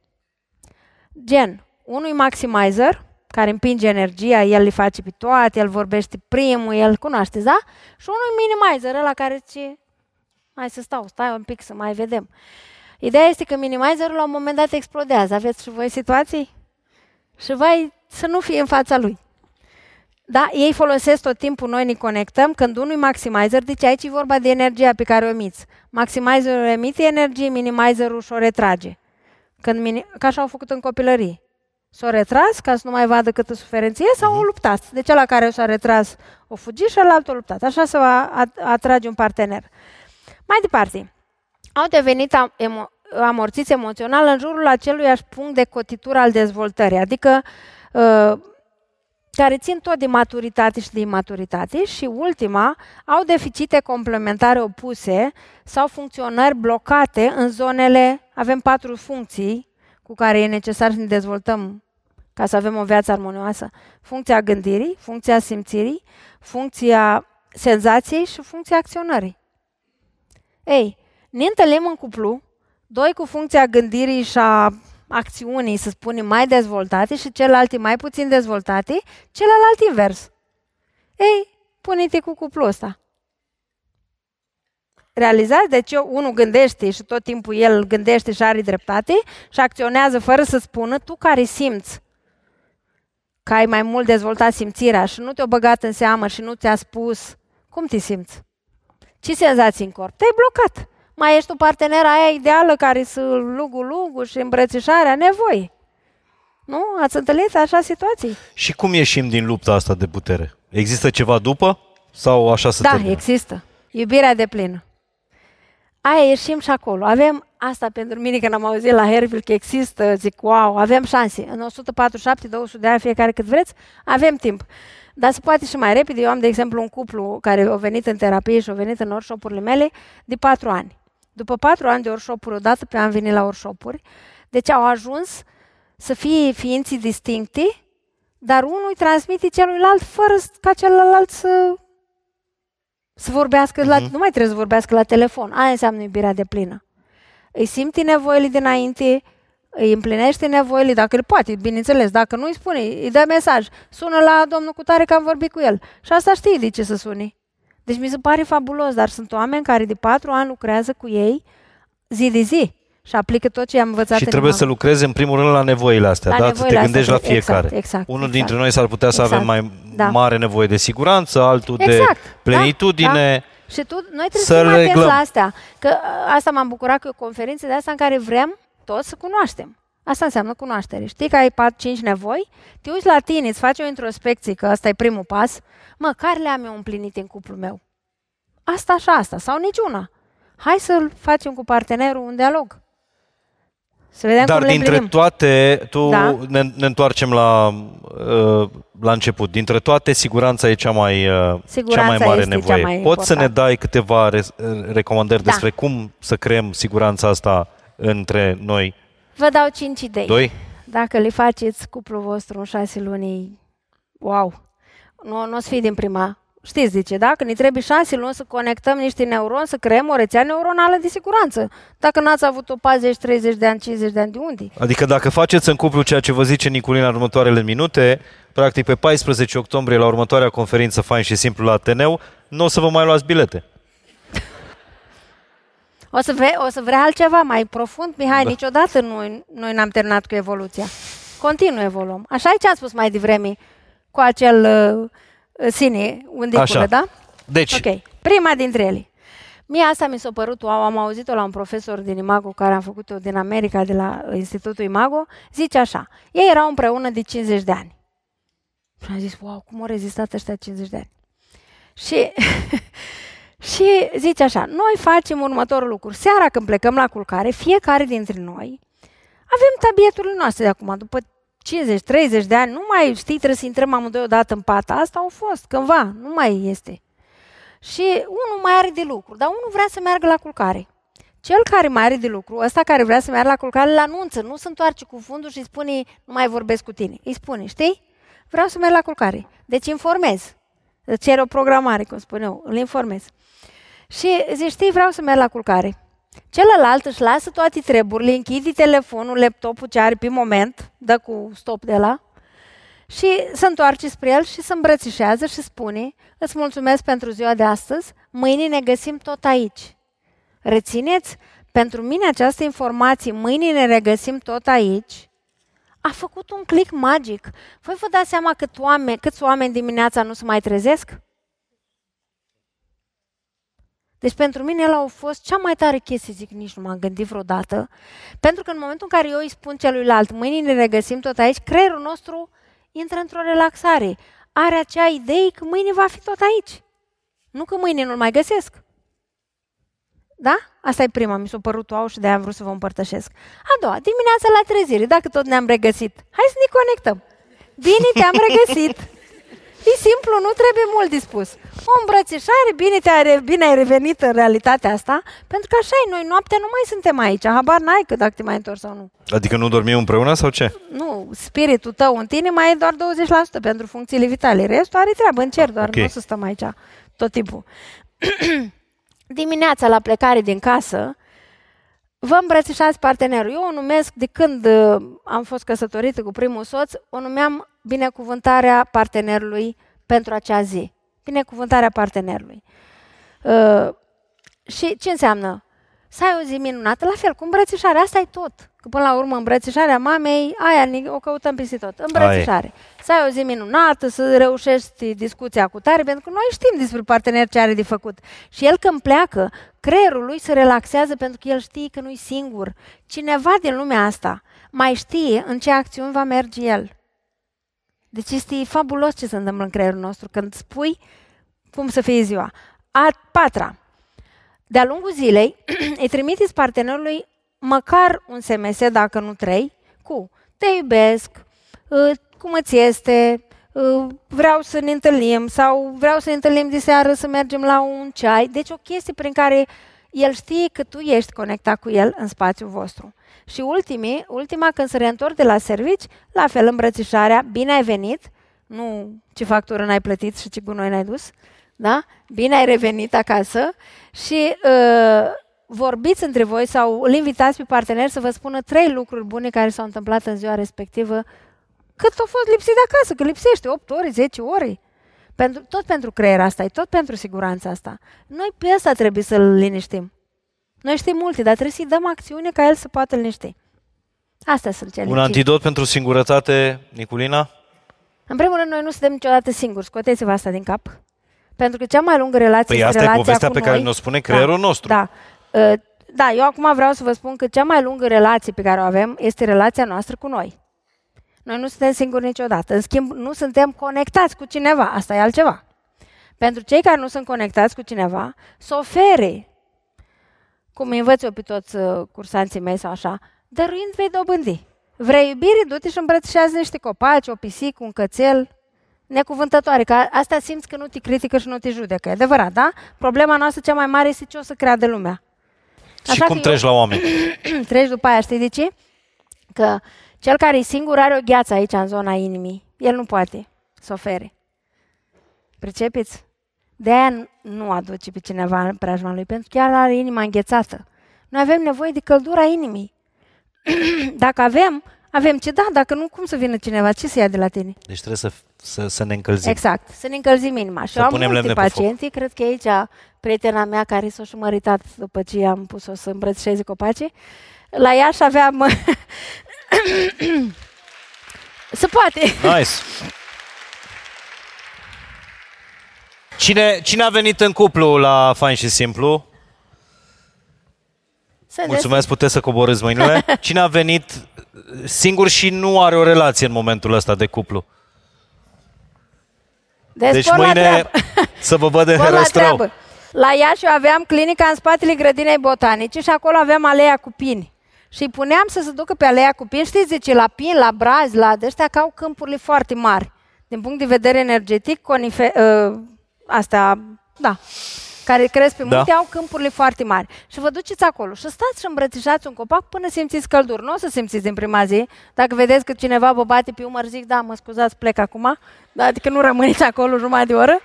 gen, unui maximizer, care împinge energia, el le face pe toate, el vorbește primul, el cunoașteți, da? Și unul minimizer, ăla care zice, hai să stau, stai un pic să mai vedem. Ideea este că minimizerul la un moment dat explodează. Aveți și voi situații? Și voi să nu fie în fața lui. Da, ei folosesc tot timpul, noi ne conectăm, când unui maximizer, deci aici e vorba de energia pe care o emiți. Maximizerul emite energie, minimizerul și-o retrage. Când mini... Ca așa au făcut în copilărie. S-o retras ca să nu mai vadă câtă suferință e sau o luptați. Deci ăla care s-a retras o fugi și ălalt o luptat. Așa se va at- atrage un partener. Mai departe, au devenit am- emo- amorțiți emoțional în jurul aceluiași punct de cotitură al dezvoltării, adică uh, care țin tot de maturitate și de imaturitate și ultima au deficite complementare opuse sau funcționări blocate în zonele, avem patru funcții cu care e necesar să ne dezvoltăm ca să avem o viață armonioasă. Funcția gândirii, funcția simțirii, funcția senzației și funcția acționării. Ei, ne întâlnim în cuplu, doi cu funcția gândirii și a acțiunii, să spunem, mai dezvoltate și celălalt e mai puțin dezvoltate, celălalt invers. Ei, pune-te cu cuplul ăsta. Realizați? Deci eu, unul gândește și tot timpul el gândește și are dreptate și acționează fără să spună, tu care simți că ai mai mult dezvoltat simțirea și nu te-o băgat în seamă și nu ți-a spus cum te simți. Ce senzații în corp? Te-ai blocat. Mai ești tu partenera aia ideală care să lugu-lugu și îmbrățișarea nevoie. Nu? Ați întâlnit așa situații? Și cum ieșim din lupta asta de putere? Există ceva după? Sau așa se da, termină? există. Iubirea de plină. Aia ieșim și acolo. Avem asta pentru mine când am auzit la Herville că există, zic, wow, avem șanse. În 147-200 de ani, fiecare cât vreți, avem timp. Dar se poate și mai repede. Eu am, de exemplu, un cuplu care a venit în terapie și a venit în workshop-urile mele de patru ani. După patru ani de workshop-uri, odată pe an venit la workshop-uri, deci au ajuns să fie ființii distincte, dar unul îi transmite celuilalt fără ca celălalt să, să vorbească, uh-huh. la, nu mai trebuie să vorbească la telefon. Aia înseamnă iubirea de plină. Îi simte nevoile dinainte, îi împlinește nevoile, dacă îl poate, bineînțeles. Dacă nu îi spune, îi dă mesaj. Sună la domnul Cutare că am vorbit cu el. Și asta știe de ce să suni. Deci mi se pare fabulos, dar sunt oameni care de patru ani lucrează cu ei zi de zi și aplică tot ce am învățat Și în trebuie imam. să lucreze în primul rând la nevoile astea, La da? Să nevoile te astea, gândești la exact, fiecare. exact, Unul exact. dintre noi s-ar putea să Exact. avem mai Da. mare nevoie de siguranță, altul de Exact, plenitudine. Da, da. Și tu, noi trebuie să să fim le atenți reglăm. la astea. Că a, asta m-am bucurat că e o conferință de asta în care vrem toți să cunoaștem. Asta înseamnă cunoaștere. Știi că ai 4-5 nevoi, te uiți la tine, îți faci o introspecție, că asta e primul pas. Mă, care le am eu împlinite în cuplul meu? Asta și asta, sau niciuna. Hai să facem cu partenerul un dialog. Să vedem Dar cum le dintre împlinim. toate, tu Da. ne, ne întoarcem la, uh, la început. Dintre toate, siguranța e cea mai, uh, cea Siguranța mai mare este cea nevoie. mai Poți să ne importantă. dai câteva re- recomandări Da. despre cum să creăm siguranța asta între noi Vă dau 5 idei. doi? Dacă le faceți cuplul vostru în șase luni, wow, nu, nu o să fie din prima. Știți, zice, da? Că ne trebuie șase luni să conectăm niște neuroni, să creăm o rețea neuronală de siguranță. Dacă n-ați avut-o 40, 30 de ani, 50 de ani, de unde? Adică dacă faceți în cuplu ceea ce vă zice Niculina în următoarele minute, practic pe 14 octombrie la următoarea conferință Fain și Simplu la Ateneu, nu o să vă mai luați bilete. O să, vre, o să vrea altceva mai profund? Mihai, Da. niciodată noi, noi n-am terminat cu evoluția. Continuu evoluăm. Așa e ce am spus mai devreme cu acel uh, sine, undicule, Așa. da? Deci, Ok. Prima dintre ele. Mie asta mi s-a părut, wow, am auzit-o la un profesor din Imago care am făcut-o din America, de la Institutul Imago, zice așa, ei erau împreună de 50 de ani. Și am zis, wow, cum au rezistat ăștia 50 de ani? Și, și zice așa, noi facem următorul lucru. Seara când plecăm la culcare, fiecare dintre noi avem tabieturile noastre de acum, după 50-30 de ani, nu mai știi, trebuie să intrăm amândoi odată în pat. Asta au fost cândva, nu mai este. Și unul mai are de lucru, dar unul vrea să meargă la culcare. Cel care mai are de lucru, ăsta care vrea să meargă la culcare, îl anunță, nu se întoarce cu fundul și îi spune, nu mai vorbesc cu tine. Îi spune, știi? Vreau să merg la culcare. Deci informez. Îți cere o programare, cum spun eu, îl informez. Și zici, știi, vreau să merg la culcare. Celălalt își lasă toate treburile, închide telefonul, laptopul ce are pe moment, dă cu stop de la, și se întoarce spre el și se îmbrățișează și spune, îți mulțumesc pentru ziua de astăzi, mâine ne găsim tot aici. Rețineți, pentru mine această informație, mâine ne regăsim tot aici, a făcut un click magic. Voi vă dați seama cât oameni, câți oameni dimineața nu se mai trezesc? Deci pentru mine el a fost cea mai tare chestie, zic, nici nu m-am gândit vreodată, pentru că în momentul în care eu îi spun celuilalt, mâine ne regăsim tot aici, creierul nostru intră într-o relaxare. Are acea idee că mâine va fi tot aici. Nu că mâine nu-l mai găsesc. Da? Asta e prima, mi s-a părut wow și de-aia am vrut să vă împărtășesc. A doua, dimineața la trezire, dacă tot ne-am regăsit, hai să ne conectăm. Bine, te-am regăsit. E simplu, nu trebuie mult dispus. O îmbrățișare, bine, te-ai, bine ai revenit în realitatea asta, pentru că așa e, noi noaptea nu mai suntem aici, habar n-ai că dacă te mai întorci sau nu. Adică nu dormim împreună sau ce? Nu, spiritul tău în tine mai e doar 20% pentru funcțiile vitale. Restul are treabă în cer, doar okay. nu o să stăm aici tot timpul. Dimineața la plecare din casă, vă îmbrățișați partenerul. Eu o numesc, de când uh, am fost căsătorită cu primul soț, o numeam binecuvântarea partenerului pentru acea zi. Binecuvântarea partenerului. Uh, și ce înseamnă? Să ai o zi minunată, la fel, cu îmbrățișarea, asta e tot. Că până la urmă îmbrățișarea mamei, aia o căutăm peste tot. Îmbrățișare. Ai. Să ai o zi minunată, să reușești discuția cu tare, pentru că noi știm despre partener ce are de făcut. Și el când pleacă, creierul lui se relaxează pentru că el știe că nu-i singur. Cineva din lumea asta mai știe în ce acțiuni va merge el. Deci este fabulos ce se întâmplă în creierul nostru când spui cum să fie ziua. A patra. De-a lungul zilei îi trimiteți partenerului măcar un SMS, dacă nu trei, cu te iubesc, ă, cum îți este, ă, vreau să ne întâlnim sau vreau să ne întâlnim de seară să mergem la un ceai. Deci o chestie prin care el știe că tu ești conectat cu el în spațiul vostru. Și ultimii, ultima când se reîntorc de la servici, la fel îmbrățișarea, bine ai venit, nu ce factură n-ai plătit și ce gunoi n-ai dus, da? Bine ai revenit acasă și uh, vorbiți între voi sau îl invitați pe partener să vă spună trei lucruri bune care s-au întâmplat în ziua respectivă, cât a fost lipsit de acasă, că lipsește 8 ore, 10 ore. Pentru, tot pentru creier asta, e tot pentru siguranța asta. Noi pe asta trebuie să-l liniștim. Noi știm multe, dar trebuie să-i dăm acțiune ca el să poată liniști. Asta sunt cele Un antidot pentru singurătate, Niculina? În primul rând, noi nu suntem niciodată singuri. Scoteți-vă asta din cap. Pentru că cea mai lungă relație păi este asta relația e povestea cu pe noi. care ne-o spune creierul da, nostru. Da. Uh, da, eu acum vreau să vă spun că cea mai lungă relație pe care o avem este relația noastră cu noi. Noi nu suntem singuri niciodată. În schimb, nu suntem conectați cu cineva. Asta e altceva. Pentru cei care nu sunt conectați cu cineva, să ofere, cum învăț eu pe toți uh, cursanții mei sau așa, dăruind vei dobândi. Vrei iubire, du-te și îmbrățișează niște copaci, o pisică, un cățel, necuvântătoare, că asta simți că nu te critică și nu te judecă. E adevărat, da? Problema noastră cea mai mare este ce o să creadă lumea. Așa și cum treci eu... la oameni? treci după aia, știi de ce? Că cel care e singur are o gheață aici, în zona inimii. El nu poate să ofere. Pricepeți? De aia nu aduce pe cineva în preajma lui, pentru că chiar are inima înghețată. Noi avem nevoie de căldura inimii. Dacă avem, avem ce da, dacă nu, cum să vină cineva? Ce să ia de la tine? Deci trebuie să, să, să ne încălzim. Exact, să ne încălzim inima. Și să am multe pacienți, cred că aici prietena mea care s-a și măritat după ce am pus-o să îmbrățișeze copacii, la ea și aveam... să poate. Nice. Cine, cine a venit în cuplu la Fain și Simplu? Să Mulțumesc, puteți să coborâți mâinile. Cine a venit singur și nu are o relație în momentul ăsta de cuplu? Deci, deci mâine să vă văd de răstrău. La Iași aveam clinica în spatele grădinei botanice și acolo aveam aleea cu pini. și îi puneam să se ducă pe alea cu pin, știți, zice, la pin, la brazi, la de ăștia, că au câmpurile foarte mari. Din punct de vedere energetic, conife, uh, astea, da, care cresc pe Da. munte, au câmpurile foarte mari. Și vă duceți acolo și stați și îmbrățișați un copac până simțiți călduri. Nu o să simțiți din prima zi. Dacă vedeți că cineva vă bate pe umăr, zic, da, mă scuzați, plec acum. Da, adică nu rămâneți acolo jumătate de oră.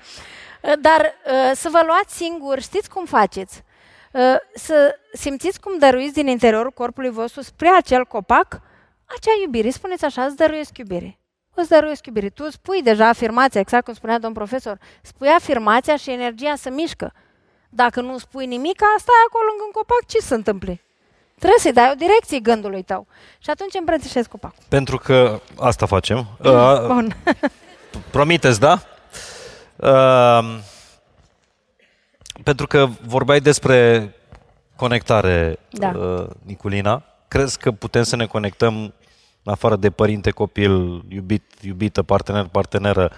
Uh, Dar uh, să vă luați singur, știți cum faceți? Uh, Să simțiți cum dăruiți din interiorul corpului vostru spre acel copac acea iubire. Spuneți așa, îți dăruiesc iubire. Îți dăruiesc iubire. Tu spui deja afirmația, exact cum spunea domn profesor. Spui afirmația și energia se mișcă. Dacă nu spui nimic, asta e acolo lângă un copac, ce se întâmple? Trebuie să-i dai o direcție gândului tău. Și atunci îmbrățișezi copacul. Pentru că asta facem. Uh, Bun. Promiteți, da? Uh, pentru că vorbeai despre conectare, Da. uh, Niculina. Crezi că putem să ne conectăm în afară de părinte, copil, iubit, iubită, partener, parteneră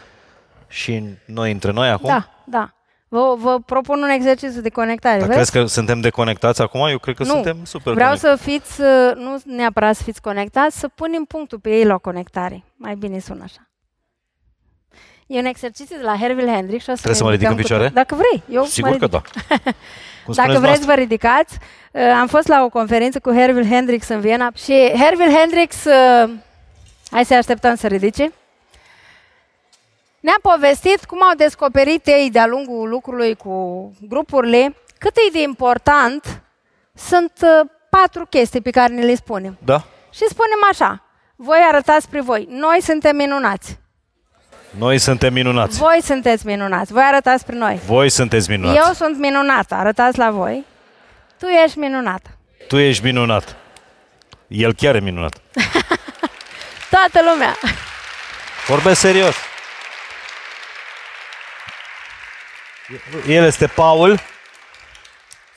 și noi între noi acum? Da, da. Vă, vă propun un exercițiu de conectare. Dar vezi? crezi că suntem deconectați acum? Eu cred că nu. suntem super Vreau conectați. să fiți, uh, nu neapărat să fiți conectați, să punem punctul pe ei la o conectare. Mai bine sună așa. E un exercițiu de la Herville Hendrix și o să Trebuie ne să mă ridic în ridicăm cu picioare? tot. Dacă vrei. Eu Sigur mă că ridic. da. Cum Dacă spuneți vreți, noastră. vă ridicați. Uh, Am fost la o conferință cu Herville Hendrix în Viena și Herville Hendrix, uh, hai să așteptăm să ridice, ne-a povestit cum au descoperit ei de-a lungul lucrului cu grupurile cât e de important sunt uh, patru chestii pe care ne le spunem. Da? Și spunem așa, voi arătați spre voi, noi suntem minunați, Noi suntem minunați. voi sunteți minunați, voi arătați spre noi. Voi sunteți minunați. Eu sunt minunată, arătați la voi, tu ești minunată. Tu ești minunat. El chiar e minunat. Toată lumea. Vorbesc serios. El este Paul.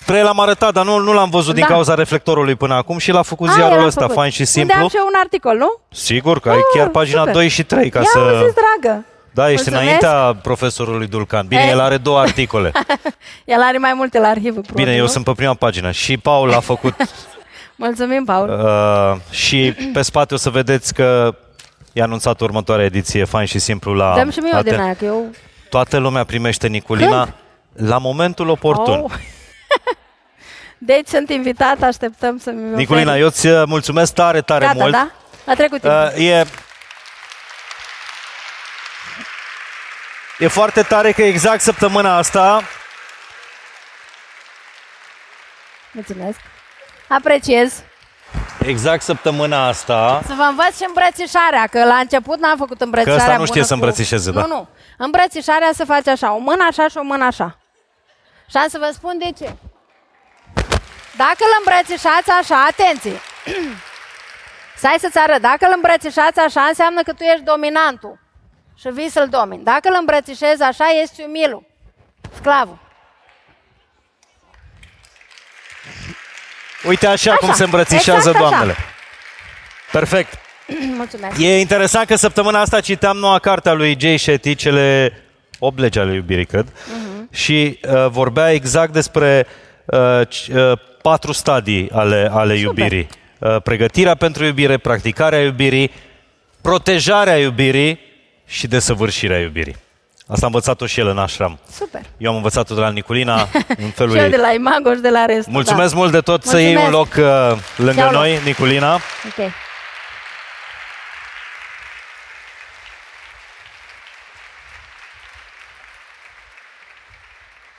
Trei l-am arătat, dar nu, nu l-am văzut din Da. cauza reflectorului până acum și l-a făcut A, ziarul el a ăsta, făcut. fain și Unde simplu. am și eu un articol, nu? Sigur că ai Ah, chiar pagina super. 2 și 3 ca Ia să... auziți, dragă. Da, ești Mulțumesc. înaintea profesorului Dulcan. Bine, Ei. el are două articole. El are mai multe la arhivă, probabil, Bine, eu nu? sunt pe prima pagină. Și Paul a făcut Mulțumim, Paul. uh, și pe spate o să vedeți că e anunțat următoarea ediție, fain și simplu la Dăm și mie o din Aten- aia, că eu... Toată lumea primește Niculina la momentul oportun. Oh. Deci sunt invitat, așteptăm să-mi Niculina, eu îți uh, mulțumesc tare, tare Gata, mult. da? A trecut timp. Uh, e, e foarte tare că exact săptămâna asta Mulțumesc. Apreciez. Exact săptămâna asta Să vă învăț și îmbrățișarea, că la început n-am făcut îmbrățișarea Că ăsta nu bună știe să cu- îmbrățișeze, da. Nu, nu. Îmbrățișarea se face așa, o mână așa și o mână așa. Și am să vă spun de ce. Dacă îl îmbrățișați așa, atenție! Stai să-ți arăt. Dacă îl îmbrățișați așa, înseamnă că tu ești dominantul și vii să-l domini. Dacă îl îmbrățișezi așa, ești umilul, sclavul. Uite așa, cum Așa, se îmbrățișează exact așa. doamnele. Perfect. Mulțumesc. E interesant că săptămâna asta citeam noua carte a lui Jay Shetty, cele 8 legi ale iubirii, cred, Mhm. și uh, vorbea exact despre uh, c- uh, patru stadii ale, ale iubirii. Uh, pregătirea pentru iubire, practicarea iubirii, protejarea iubirii și desăvârșirea iubirii. Asta a învățat-o și el în ashram. Super. Eu am învățat-o de la Niculina în felul Și eu ei. de la Imago și de la restul. Mulțumesc da. mult de tot să iei un loc Mulțumesc. uh, lângă Iau loc. noi, Niculina. Ok.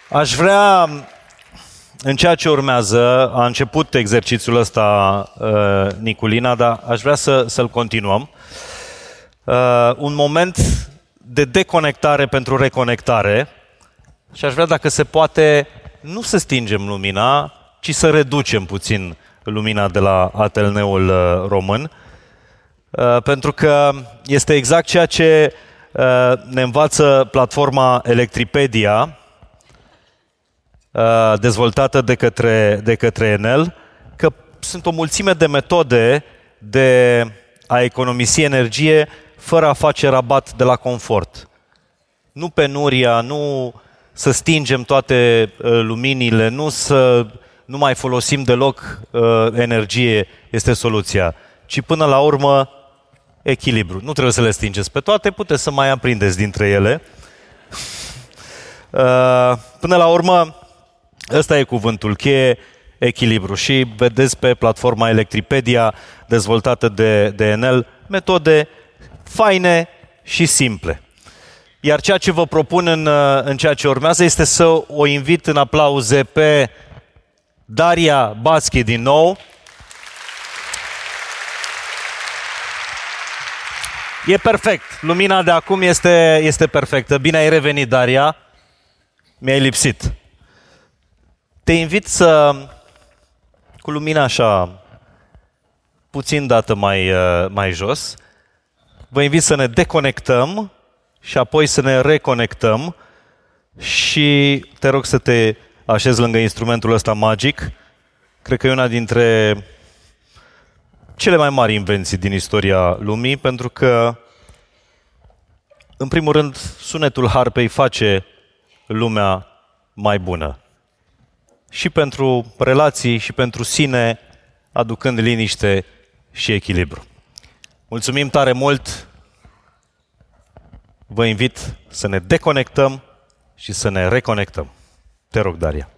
Aș vrea, în ceea ce urmează, a început exercițiul ăsta uh, Niculina, dar aș vrea să, să-l continuăm. Uh, un moment de deconectare pentru reconectare și aș vrea, dacă se poate, nu să stingem lumina, ci să reducem puțin lumina de la atelneul uh, român, Uh, pentru că este exact ceea ce uh, ne învață platforma Electripedia, uh, dezvoltată de către, de către Enel, că sunt o mulțime de metode de a economisi energie fără a face rabat de la confort. Nu penuria, nu să stingem toate uh, luminile, nu să nu mai folosim deloc uh, energie este soluția, ci până la urmă echilibru. Nu trebuie să le stingeți pe toate, puteți să mai aprindeți dintre ele. Uh, până la urmă, ăsta e cuvântul cheie, echilibru. Și vedeți pe platforma Electripedia, dezvoltată de, de Enel, metode faine și simple. Iar ceea ce vă propun în, uh, în ceea ce urmează este să o invit în aplauze pe Daria Baschi din nou. E perfect. Lumina de acum este, este perfectă. Bine ai revenit, Daria. Mi-ai lipsit. Te invit să, cu lumina așa, puțin dată mai, uh, mai jos, vă invit să ne deconectăm și apoi să ne reconectăm și te rog să te așezi lângă instrumentul ăsta magic. Cred că e una dintre cele mai mari invenții din istoria lumii, pentru că, în primul rând, sunetul harpei face lumea mai bună. Și pentru relații, și pentru sine, aducând liniște și echilibru. Mulțumim tare mult! Vă invit să ne deconectăm și să ne reconectăm. Te rog, Daria.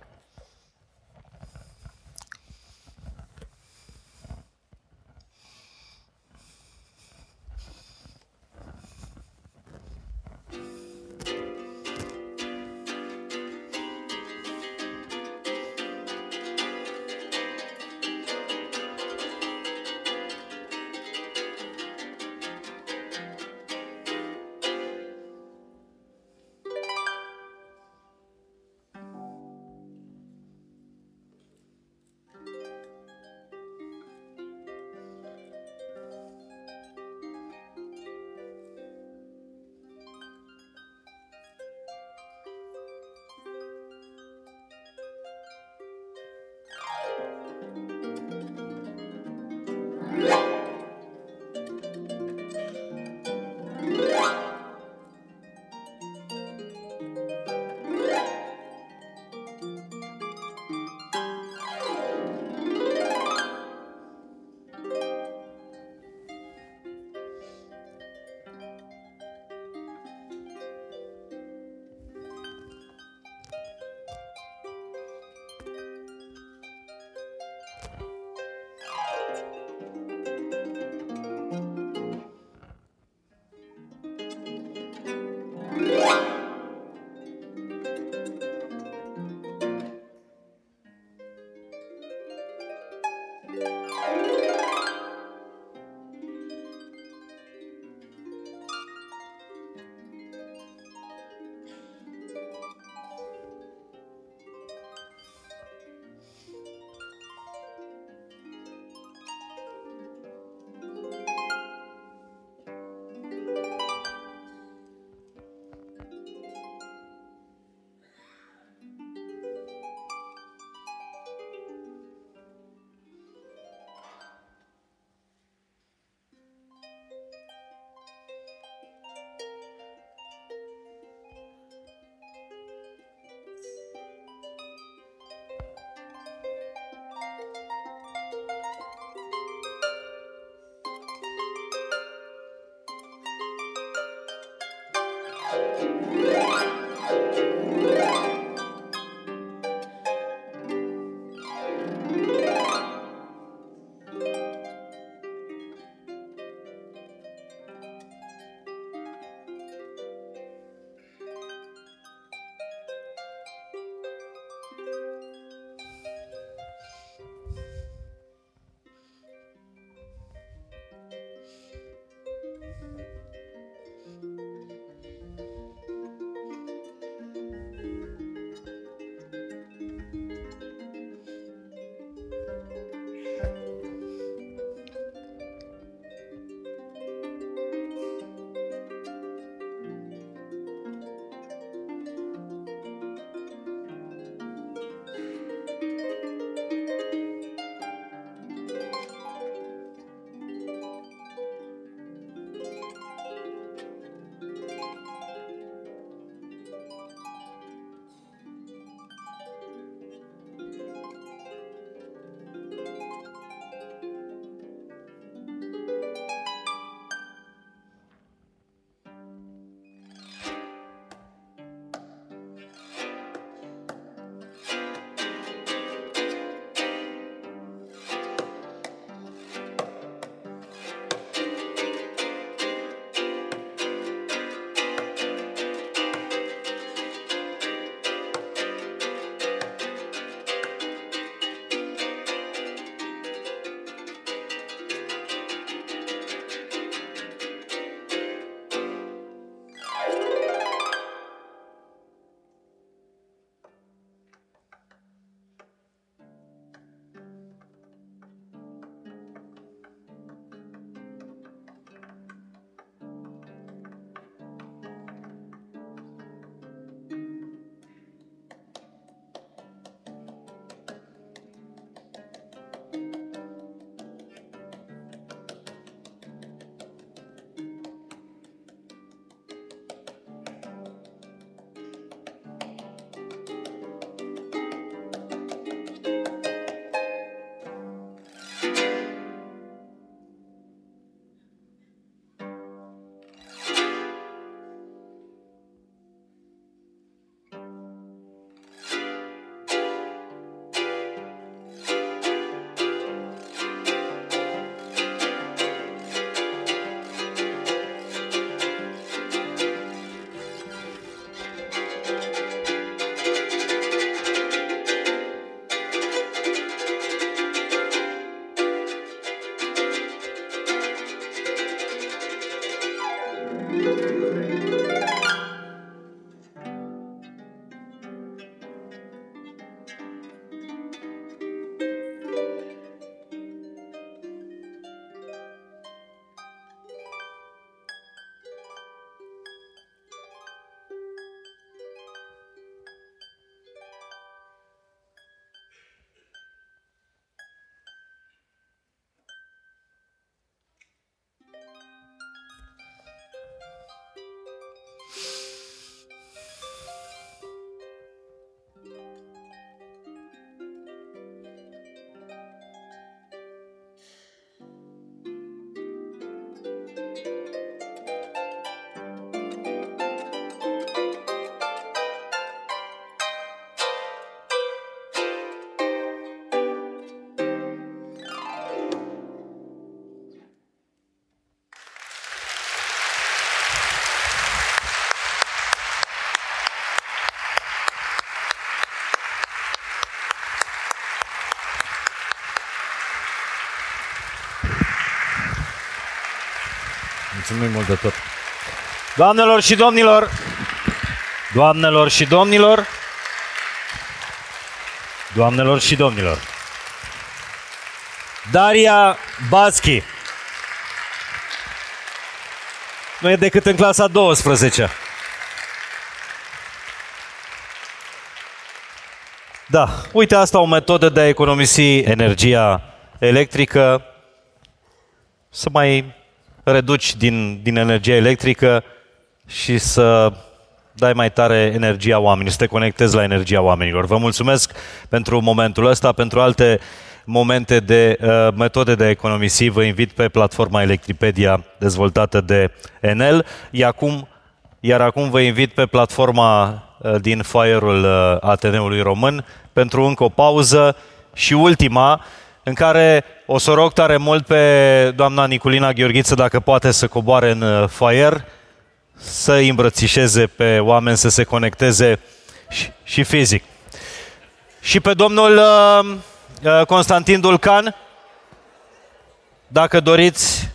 Mulțumim mult de tot. Doamnelor și domnilor, doamnelor și domnilor, doamnelor și domnilor, Daria Baschi. Nu e decât în clasa 12 Da, uite asta o metodă de a economisi energia electrică, să mai reduci din, din energia electrică și să dai mai tare energia oamenilor, să te conectezi la energia oamenilor. Vă mulțumesc pentru momentul ăsta, pentru alte momente de uh, metode de a economisi. Vă invit pe platforma Electripedia dezvoltată de Enel. Iar acum, iar acum vă invit pe platforma uh, din Fire-ul uh, Ateneului Român pentru încă o pauză și ultima, în care o să rog tare mult pe doamna Niculina Gheorghiță dacă poate să coboare în uh, foyer, să îi îmbrățișeze pe oameni, să se conecteze și, și fizic. Și pe domnul uh, uh, Constantin Dulcan, dacă doriți,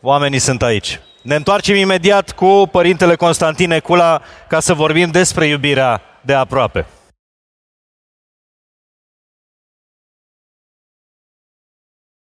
oamenii sunt aici. Ne întoarcem imediat cu Părintele Constantin Ecula ca să vorbim despre iubirea de aproape.